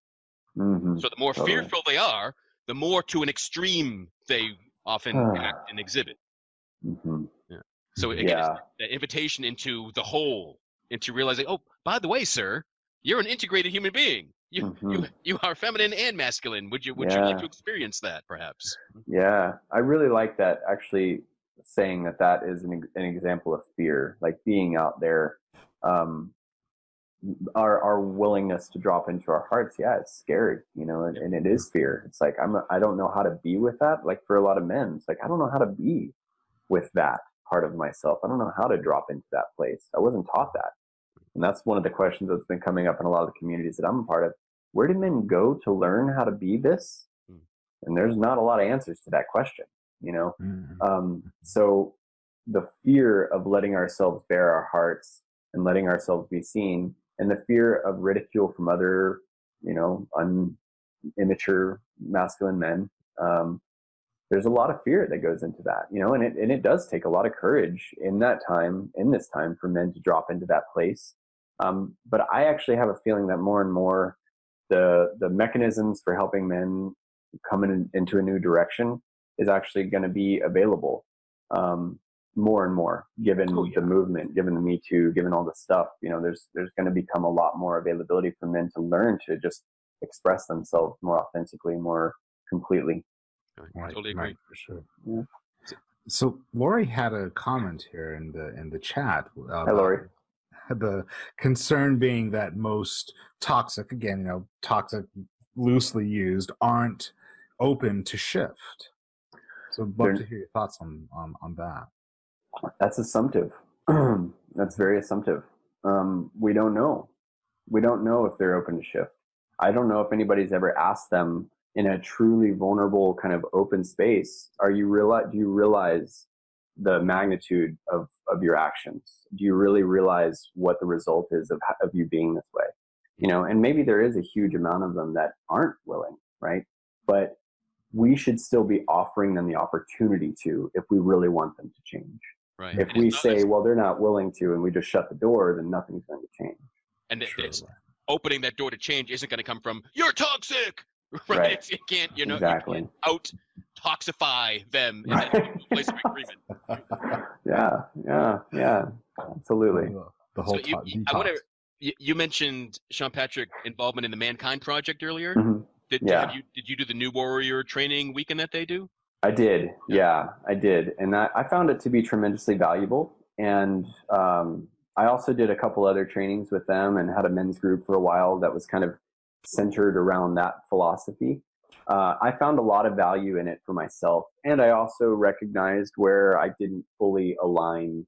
mm-hmm. so the more totally. fearful they are the more to an extreme they often act and exhibit. Mm-hmm. So again, yeah. the invitation into the whole, into realizing, oh, by the way, sir, you're an integrated human being. You mm-hmm. you you are feminine and masculine. Would you would yeah. you like to experience that, perhaps? Yeah, I really like that. Actually, saying that that is an an example of fear, like being out there, um, our our willingness to drop into our hearts yeah it's scary you know and, and it is fear it's like i'm i don't know how to be with that like for a lot of men it's like i don't know how to be with that part of myself i don't know how to drop into that place i wasn't taught that and that's one of the questions that's been coming up in a lot of the communities that i'm a part of where do men go to learn how to be this hmm. and there's not a lot of answers to that question you know mm-hmm. um, so the fear of letting ourselves bare our hearts and letting ourselves be seen and the fear of ridicule from other, you know, un, immature masculine men. Um, there's a lot of fear that goes into that, you know, and it, and it does take a lot of courage in that time, in this time for men to drop into that place. Um, but I actually have a feeling that more and more the, the mechanisms for helping men come in, into a new direction is actually going to be available. Um, more and more given oh, yeah. the movement given the me too given all the stuff you know there's there's going to become a lot more availability for men to learn to just express themselves more authentically more completely right, totally agree right, for sure yeah. so lori had a comment here in the in the chat Hi, lori the concern being that most toxic again you know toxic loosely used aren't open to shift so I'd love They're, to hear your thoughts on, on on that that's assumptive. That's very assumptive. Um, we don't know. We don't know if they're open to shift. I don't know if anybody's ever asked them in a truly vulnerable kind of open space. Are you realize? Do you realize the magnitude of of your actions? Do you really realize what the result is of of you being this way? You know, and maybe there is a huge amount of them that aren't willing, right? But we should still be offering them the opportunity to if we really want them to change. Right. If And we say, well, they're not willing to, and we just shut the door, then nothing's going to change. and it- Sure. it's opening that door to change isn't going to come from you're toxic, right? Right. You can't, you know, Exactly. you out toxify them in that place of agreement. yeah, yeah, yeah, absolutely. The, the whole So you, you- I want to. You, you mentioned Sean Patrick involvement in the Mankind Project earlier. Mhm. Did, Yeah. have you, did you do the New Warrior training weekend that they do? I did, yeah, I did, and I, I found it to be tremendously valuable. And um, I also did a couple other trainings with them, and had a men's group for a while that was kind of centered around that philosophy. Uh, I found a lot of value in it for myself, and I also recognized where I didn't fully align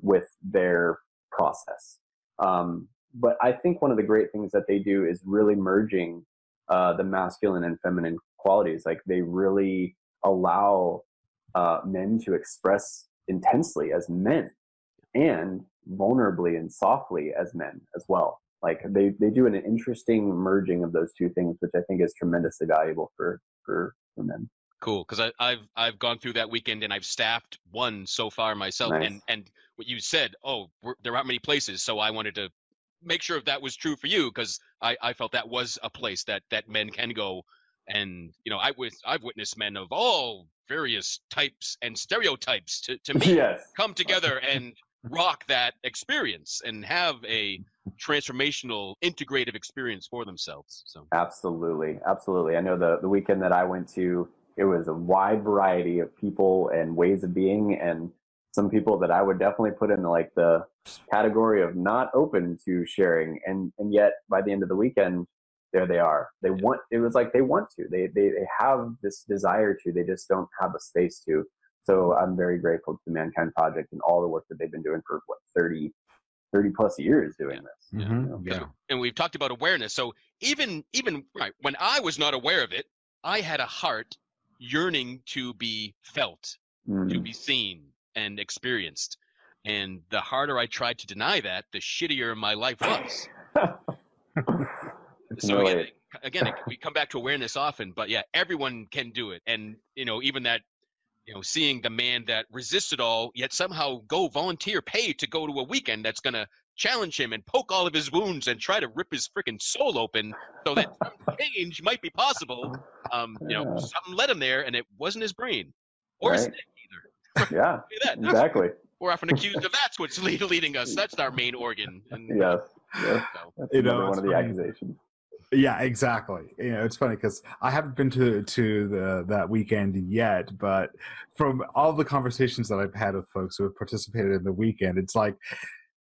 with their process. Um, but I think one of the great things that they do is really merging uh, the masculine and feminine qualities. Like they really allow uh, men to express intensely as men and vulnerably and softly as men as well. Like they, they do an interesting merging of those two things, which I think is tremendously valuable for, for, for men. Cool, because I've I've gone through that weekend and I've staffed one so far myself. Nice. And and what you said, oh, there aren't many places, so I wanted to make sure if that was true for you because I, I felt that was a place that that men can go. And you know, I was I've witnessed men of all various types and stereotypes to to me yes. come together and rock that experience and have a transformational integrative experience for themselves. So Absolutely, absolutely. I know the the weekend that I went to, it was a wide variety of people and ways of being, and some people that I would definitely put in like the category of not open to sharing, and and yet by the end of the weekend, there they are. They want. It was like they want to. They they they have this desire to. They just don't have a space to. So I'm very grateful to the Mankind Project and all the work that they've been doing for what 30, 30 plus years doing this. Mhm, Yeah. yeah. and we've talked about awareness. So even even right when I was not aware of it, I had a heart yearning to be felt, to Mm. be seen and experienced. And the harder I tried to deny that, the shittier my life was. So again, Really. again, it- we come back to awareness often, but yeah, everyone can do it. And you know, even that, you know, seeing the man that resisted all, yet somehow go volunteer, pay to go to a weekend that's gonna challenge him and poke all of his wounds and try to rip his freaking soul open, so that change might be possible. Um, you know, Yeah. something led him there, and it wasn't his brain or his neck either. yeah, that. exactly. We're often accused of that's what's lead, leading us. That's our main organ. And, Yes, yes. so, That's You know, one of the funny. accusations. Yeah, exactly. You know, it's funny because I haven't been to to the that weekend yet, but from all the conversations that I've had with folks who have participated in the weekend, it's like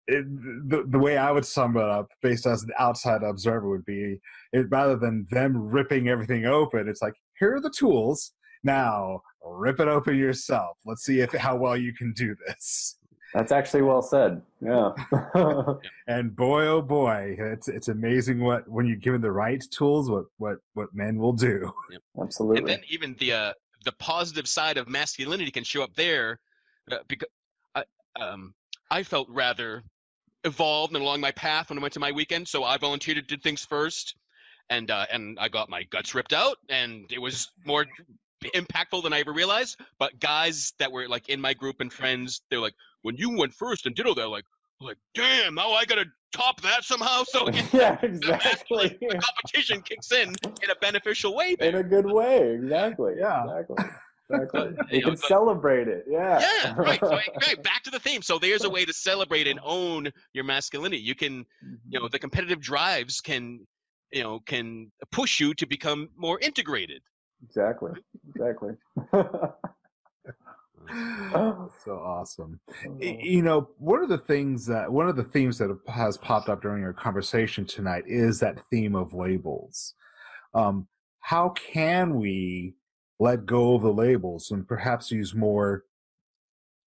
it, the the way I would sum it up, based as an outside observer, would be it, rather than them ripping everything open, it's like here are the tools. Now rip it open yourself. Let's see if how well you can do this. That's actually well said. Yeah. And boy, oh boy, it's it's amazing what when you're given the right tools, what what what men will do. and Absolutely. And then even the uh, the positive side of masculinity can show up there uh, because I, um, I felt rather evolved and along my path when I went to my weekend. So I volunteered and did things first, and uh, and I got my guts ripped out, and it was more impactful than I ever realized. But guys that were like in my group and friends, they're like, when you went first and did all that, like, like, damn, now I gotta top that somehow. So it, yeah, the exactly. competition kicks in in a beneficial way. In a good way. Exactly. Yeah. Exactly. Exactly. You You know, can but- celebrate it. Yeah. Yeah, right. So, right. Back to the theme. So there's a way to celebrate and own your masculinity. You can, you mm-hmm. know, the competitive drives can, you know, can push you to become more integrated. Exactly. Exactly. so awesome. Y- You know, one of the things that one of the themes that has popped up during our conversation tonight is that theme of labels. Um, how can we let go of the labels and perhaps use more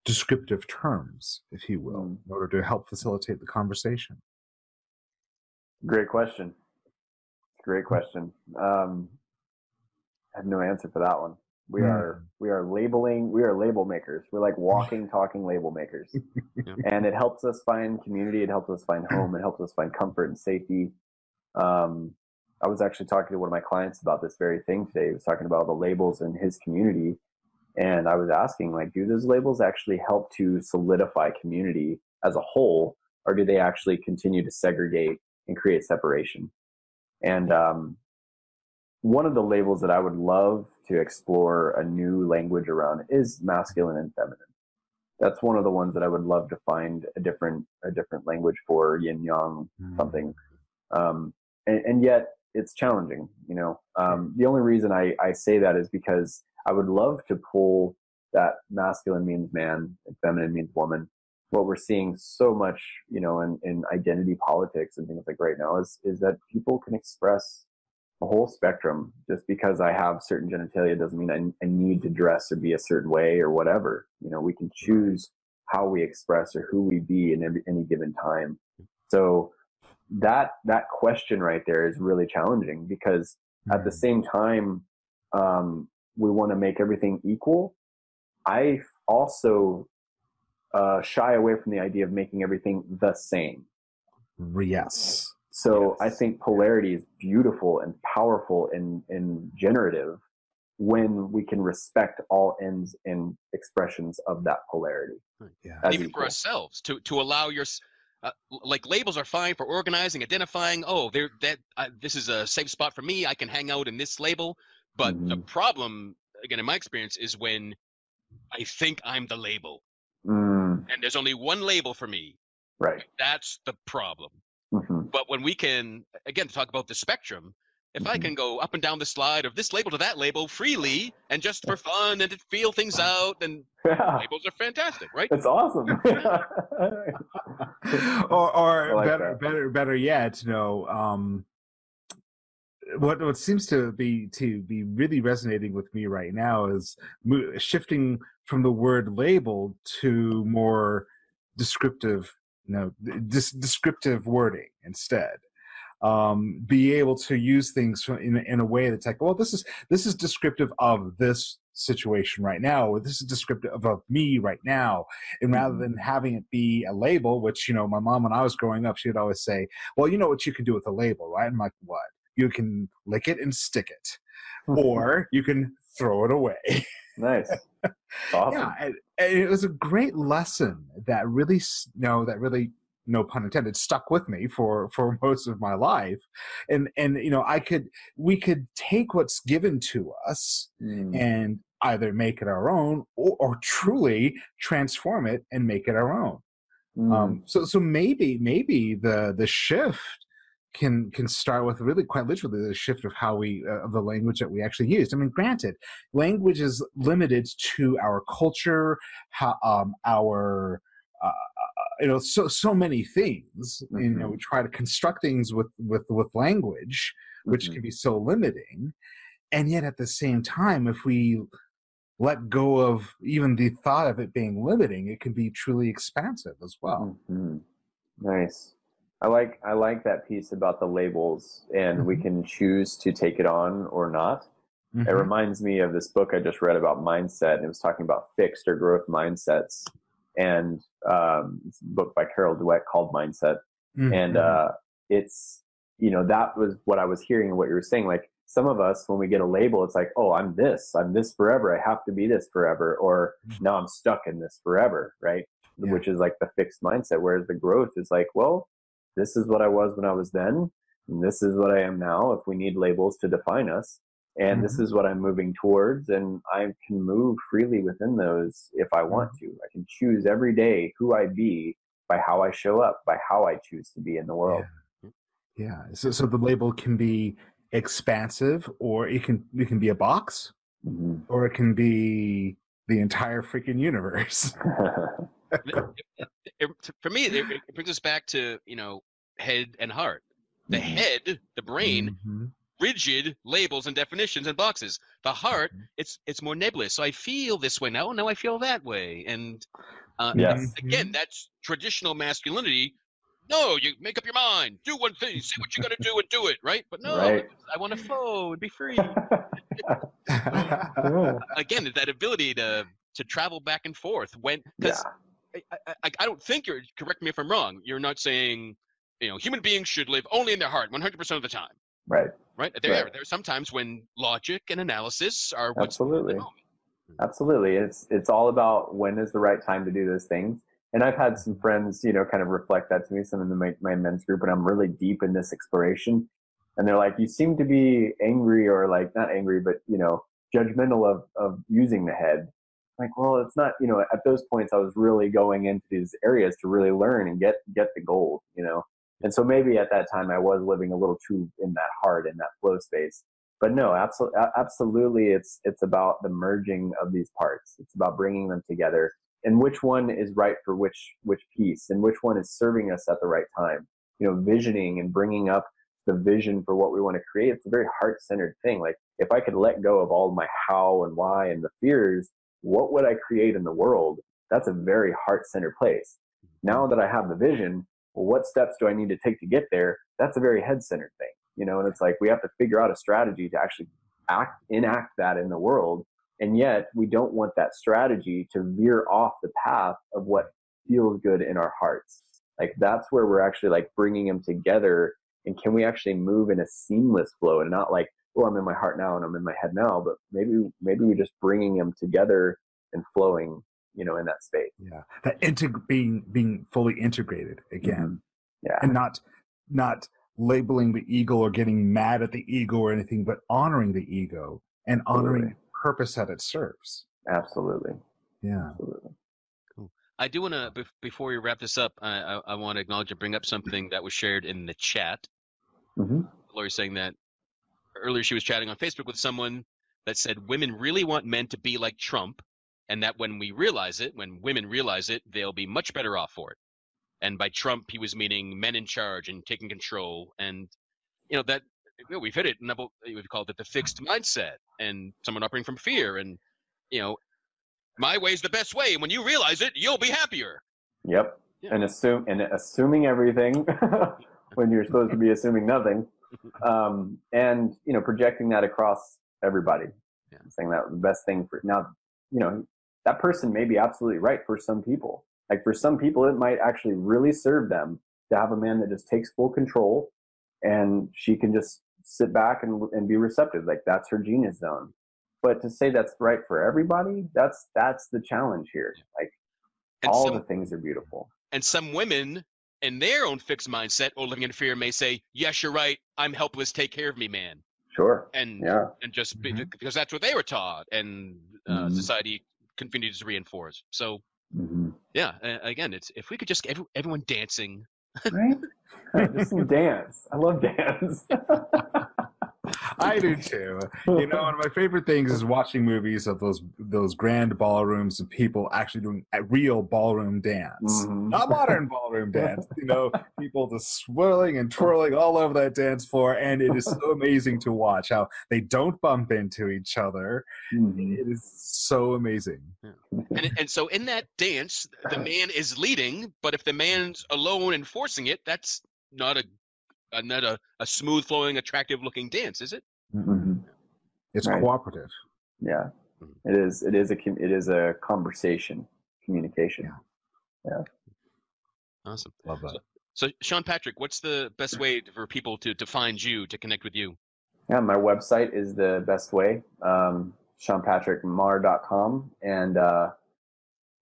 descriptive terms, if you will, Mm. in order to help facilitate the conversation? Great question. Great question. Um, I have no answer for that one. We Mm. are we are labeling. We are label makers. We're like walking, talking label makers, Yeah. and it helps us find community. It helps us find home. It helps us find comfort and safety. Um, I was actually talking to one of my clients about this very thing today. He was talking about the labels in his community, and I was asking, like, do those labels actually help to solidify community as a whole, or do they actually continue to segregate and create separation? And um, one of the labels that I would love to explore a new language around is masculine and feminine. That's one of the ones that I would love to find a different a different language for yin yang something. Um, and, and yet it's challenging, you know. Um, the only reason I, I say that is because I would love to pull that masculine means man and feminine means woman. What we're seeing so much, you know, in, in identity politics and things like right now is is that people can express a whole spectrum. Just because I have certain genitalia doesn't mean I, I need to dress or be a certain way or whatever. You know, we can choose how we express or who we be in every, any given time. So that that question right there is really challenging because at the same time um, we want to make everything equal. I also uh, shy away from the idea of making everything the same. Yes. So I think polarity is beautiful and powerful and, and generative when we can respect all ends and expressions of that polarity. Yeah. As even for ourselves to to allow your uh, like labels are fine for organizing identifying oh there that uh, this is a safe spot for me i can hang out in this label but the Mhm. problem again in my experience is when i think i'm the label Mm, and there's only one label for me right. that's the problem but when we can again talk about the spectrum if i Mhm. can go up and down the slide of this label to that label freely and just for fun and to feel things out then Yeah, labels are fantastic right it's awesome. or or like better that. better better yet you know um what what seems to be to be really resonating with me right now is mo- shifting from the word label to more descriptive know dis- descriptive wording instead. Um be able to use things in, in a way that's like well this is this is descriptive of this situation right now or this is descriptive of me right now. And rather than having it be a label which you know my mom when i was growing up she'd always say well you know what you can do with a label right? I'm like what? You can lick it and stick it or you can throw it away. Nice. Awesome. yeah it was a great lesson that really no that really no pun intended stuck with me for for most of my life. And and you know i could we could take what's given to us Mm, and either make it our own or, or truly transform it and make it our own. Mm, um so so maybe maybe the the shift can can start with really quite literally the shift of how we uh, of the language that we actually used i mean granted language is limited to our culture how um our uh, you know so so many things you know we try to construct things with with with language which mhm. can be so limiting and yet at the same time if we let go of even the thought of it being limiting it can be truly expansive as well Mhm. Nice. I like I like that piece about the labels, and we Mhm. can choose to take it on or not. It Mhm. reminds me of this book I just read about mindset, and it was talking about fixed or growth mindsets. And um, it's a book by Carol Dweck called Mindset, and Mhm. uh, it's you know that was what I was hearing and what you were saying. Like some of us, when we get a label, it's like, oh, I'm this, I'm this forever. I have to be this forever, or now I'm stuck in this forever, right? Yeah. Which is like the fixed mindset. Whereas the growth is like, well, this is what I was when I was then, and this is what I am now. If we need labels to define us, and this Mhm. is what I'm moving towards, and I can move freely within those if I want to. I can choose every day who I be by how I show up, by how I choose to be in the world. yeah so so the label can be expansive or it can it can be a box Mhm. or it can be the entire freaking universe it, it- for me, it, it brings us back to you know head and heart. The Mhm. head, the brain, Mhm. rigid labels and definitions and boxes. The heart, Mhm. it's it's more nebulous. So I feel this way now. Now I feel that way. And uh, Yes. again, Mhm. that's traditional masculinity. No, you make up your mind. Do one thing. Say what you're gonna do and do it. Right? But no, Right. I want to flow and be free. Oh, again, that ability to to travel back and forth when because yeah. I, I, I don't think you're correct me if I'm wrong. You're not saying you know human beings should live only in their heart 100% of the time, Right. right? There Right. are sometimes when logic and analysis are Absolutely. Hmm. Absolutely. It's it's all about when is the right time to do those things. And I've had some friends, you know, kind of reflect that to me, some in the, my, my men's group, and I'm really deep in this exploration. And they're like, you seem to be angry or like not angry, but you know, judgmental of of using the head. Like, well, it's not, you know, at those points I was really going into these areas to really learn and get get the gold, you know. And so maybe at that time I was living a little too in that heart, in that flow space. But no, absolutely, absolutely, it's it's about the merging of these parts. It's about bringing them together, and which one is right for which which piece, and which one is serving us at the right time. You know, visioning and bringing up the vision for what we want to create. It's a very heart centered thing. Like if I could let go of all my how and why and the fears, what would I create in the world? That's a very heart centered place. Mm-hmm. Now that I have the vision, well, what steps do I need to take to get there? That's a very head centered thing, you know, and it's like we have to figure out a strategy to actually act, enact that in the world. And yet we don't want that strategy to veer off the path of what feels good in our hearts. Like that's where we're actually like bringing them together. And can we actually move in a seamless flow and not like, oh, I'm in my heart now and I'm in my head now, but maybe, maybe we're just bringing them together and flowing, you know, in that space. yeah, that integ- being being fully integrated again, mm-hmm. Yeah. and not not labeling the ego or getting mad at the ego or anything, but honoring the ego and honoring Absolutely. the purpose that it serves. Absolutely. Yeah. Absolutely. I do want to before we wrap this up, I, I, I want to acknowledge and bring up something that was shared in the chat. Hmm Lori saying that earlier she was chatting on Facebook with someone that said women really want men to be like Trump, and that when we realize it, when women realize it, they'll be much better off for it. And by Trump, he was meaning men in charge and taking control, and you know that you know, we've hit it. We've called it the fixed mindset, and someone operating from fear, and you know, my way's the best way. And when you realize it, you'll be happier. Yep. Yeah. And assume and assuming everything when you're supposed to be assuming nothing, um, and you know projecting that across everybody, Yeah. saying that the best thing for now. You know that person may be absolutely right for some people. Like for some people, it might actually really serve them to have a man that just takes full control, and she can just sit back and and be receptive. Like that's her genius zone. But to say that's right for everybody, that's that's the challenge here. Like And all some, the things are beautiful. and some women in their own fixed mindset or living in fear may say, "Yes, you're right. I'm helpless. Take care of me, man." Sure. And Yeah. and just be, Mhm. because that's what they were taught, and uh, Mhm. society continues to reinforce. So hmm yeah, again, it's if we could just get every, everyone dancing. Right? Just some dance. I love dance. I do too. You know, one of my favorite things is watching movies of those those grand ballrooms and people actually doing a real ballroom dance. Mhm. Not modern ballroom dance. You know, people just swirling and twirling all over that dance floor, and it is so amazing to watch how they don't bump into each other. Mhm. It is so amazing. And and so in that dance, the man is leading, but if the man's alone and forcing it, that's not a, a not a, a smooth flowing, attractive looking dance, is it? Mhm. It's Right. cooperative. Yeah. Mhm. It is. It is a. It is a conversation, communication. Yeah. Awesome. Love that. So Sean Patrick, what's the best way for people to to find you to connect with you? Yeah, my website is the best way, um, SeanPatrickMar.com. And, uh,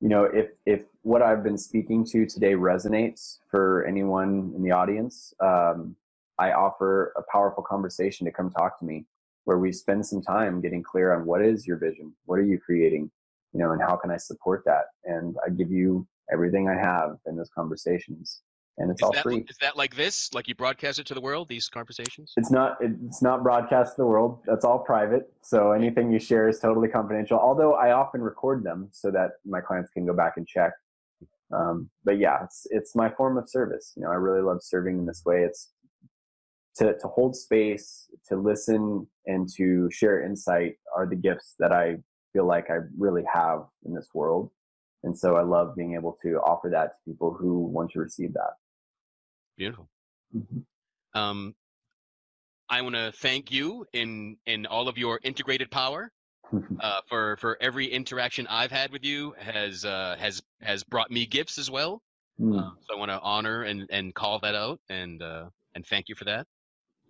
you know, if, if what I've been speaking to today resonates for anyone in the audience, um, I offer a powerful conversation to come talk to me where we spend some time getting clear on what is your vision? What are you creating? You know, and how can I support that? And I give you everything I have in those conversations and it's Is all that free. is that like this? Like you broadcast it to the world? These conversations? It's not it's not broadcast to the world. That's all private. So anything you share is totally confidential. Although I often record them so that my clients can go back and check. Um, but yeah, it's it's my form of service. You know, I really love serving in this way. It's to to hold space, to listen, and to share insight are the gifts that I feel like I really have in this world. And so I love being able to offer that to people who want to receive that. Beautiful. Mhm. Um, I want to thank you in in all of your integrated power uh, for for every interaction I've had with you has uh, has has brought me gifts as well. Mm. Uh, so I want to honor and and call that out and uh, and thank you for that.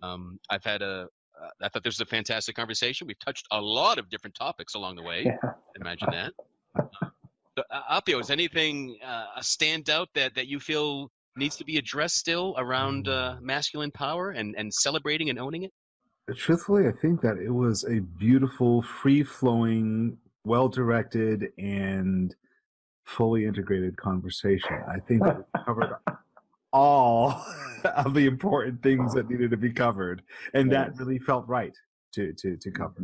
Um, I've had a uh, I thought this was a fantastic conversation. We've touched a lot of different topics along the way. Yeah. Imagine that. Uh, so, uh, Apio, is anything uh, a standout that that you feel needs to be addressed still around uh, masculine power and and celebrating and owning it? Truthfully, I think that it was a beautiful, free flowing, well directed, and fully integrated conversation. I think that we covered all of the important things that needed to be covered, and that really felt right to to to cover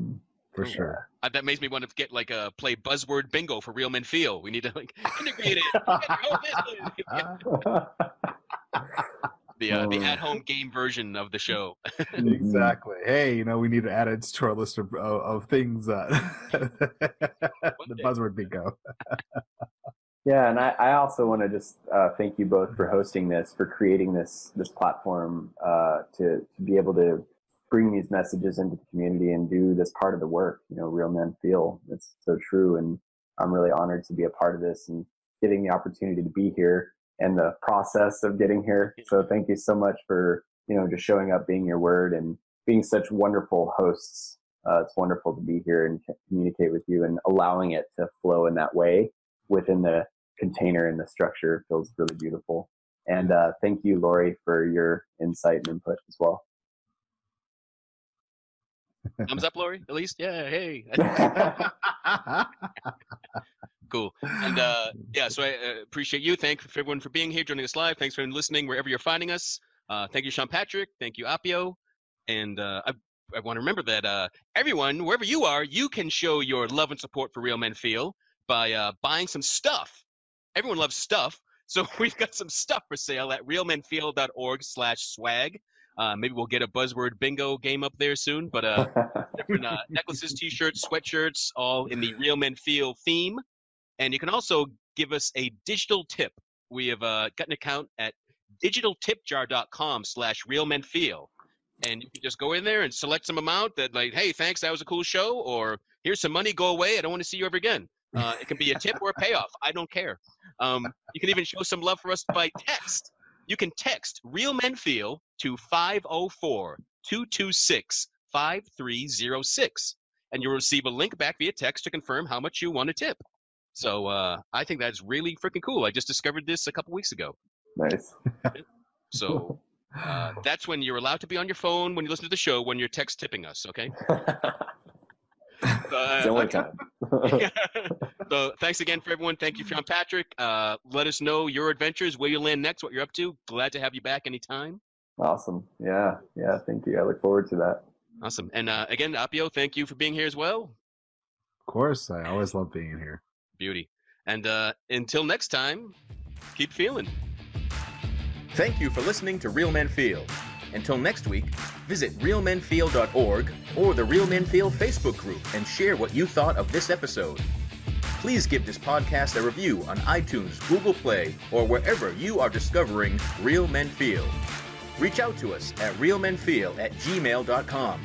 for Cool. sure. Uh, that makes me want to get like a play buzzword bingo for real men feel. We need to like integrate it. Look at your whole business. the uh, the at home game version of the show. Exactly. Hey, you know, we need to add it to our list of of, of things that the buzzword bingo. Yeah, and I, I also want to just uh, thank you both for hosting this, for creating this this platform uh, to to be able to bring these messages into the community and do this part of the work. You know, real men feel it's so true, and I'm really honored to be a part of this and getting the opportunity to be here and the process of getting here. So thank you so much for you know just showing up, being your word, and being such wonderful hosts. Uh, it's wonderful to be here and communicate with you and allowing it to flow in that way within the container and the structure feels really beautiful. And uh, thank you, Lori, for your insight and input as well. Thumbs up, Lori. At least, yeah. Hey, cool. And uh, yeah, so I uh, appreciate you. Thank for everyone for being here, joining us live. Thanks for listening wherever you're finding us. Uh, thank you, Sean Patrick. Thank you, Apio. And uh, I, I want to remember that uh, everyone, wherever you are, you can show your love and support for Real Men Feel by uh, buying some stuff. Everyone loves stuff. So we've got some stuff for sale at realmenfeel.org slash swag. Uh, maybe we'll get a buzzword bingo game up there soon. But uh, different uh, necklaces, t-shirts, sweatshirts, all in the Real Men Feel theme. And you can also give us a digital tip. We have uh, got an account at digitaltipjar.com slash Real Men Feel. And you can just go in there and select some amount that like, hey, thanks, that was a cool show, or here's some money, go away, I don't want to see you ever again. Uh, it can be a tip or a payoff. I don't care. Um, you can even show some love for us by text. You can text Real Men Feel to 504 226 5306, and you'll receive a link back via text to confirm how much you want to tip. So uh, I think that's really freaking cool. I just discovered this a couple weeks ago. nice. So uh, that's when you're allowed to be on your phone when you listen to the show when you're text tipping us, okay? it's Uh, the only time. so thanks again for everyone. Thank you, Sean Patrick. Uh, let us know your adventures, where you land next, what you're up to. Glad to have you back anytime. awesome. Yeah. Yeah. Thank you. I look forward to that. Awesome. And uh, again, Apio, thank you for being here as well. Of course, I always love being here. Beauty. And uh, until next time, keep feeling. Thank you for listening to Real Men Feel. Until next week, visit realmenfeel.org or the Real Men Feel Facebook group and share what you thought of this episode. Please give this podcast a review on iTunes, Google Play, or wherever you are discovering Real Men Feel. Reach out to us at realmenfeel at gmail.com.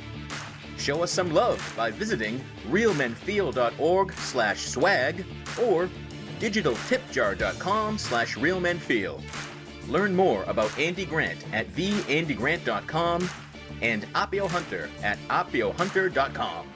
Show us some love by visiting realmenfeel.org slash swag or digitaltipjar.com slash realmenfeel. Learn more about Andy Grant at theandygrant.com and Apio Hunter at apiohunter.com.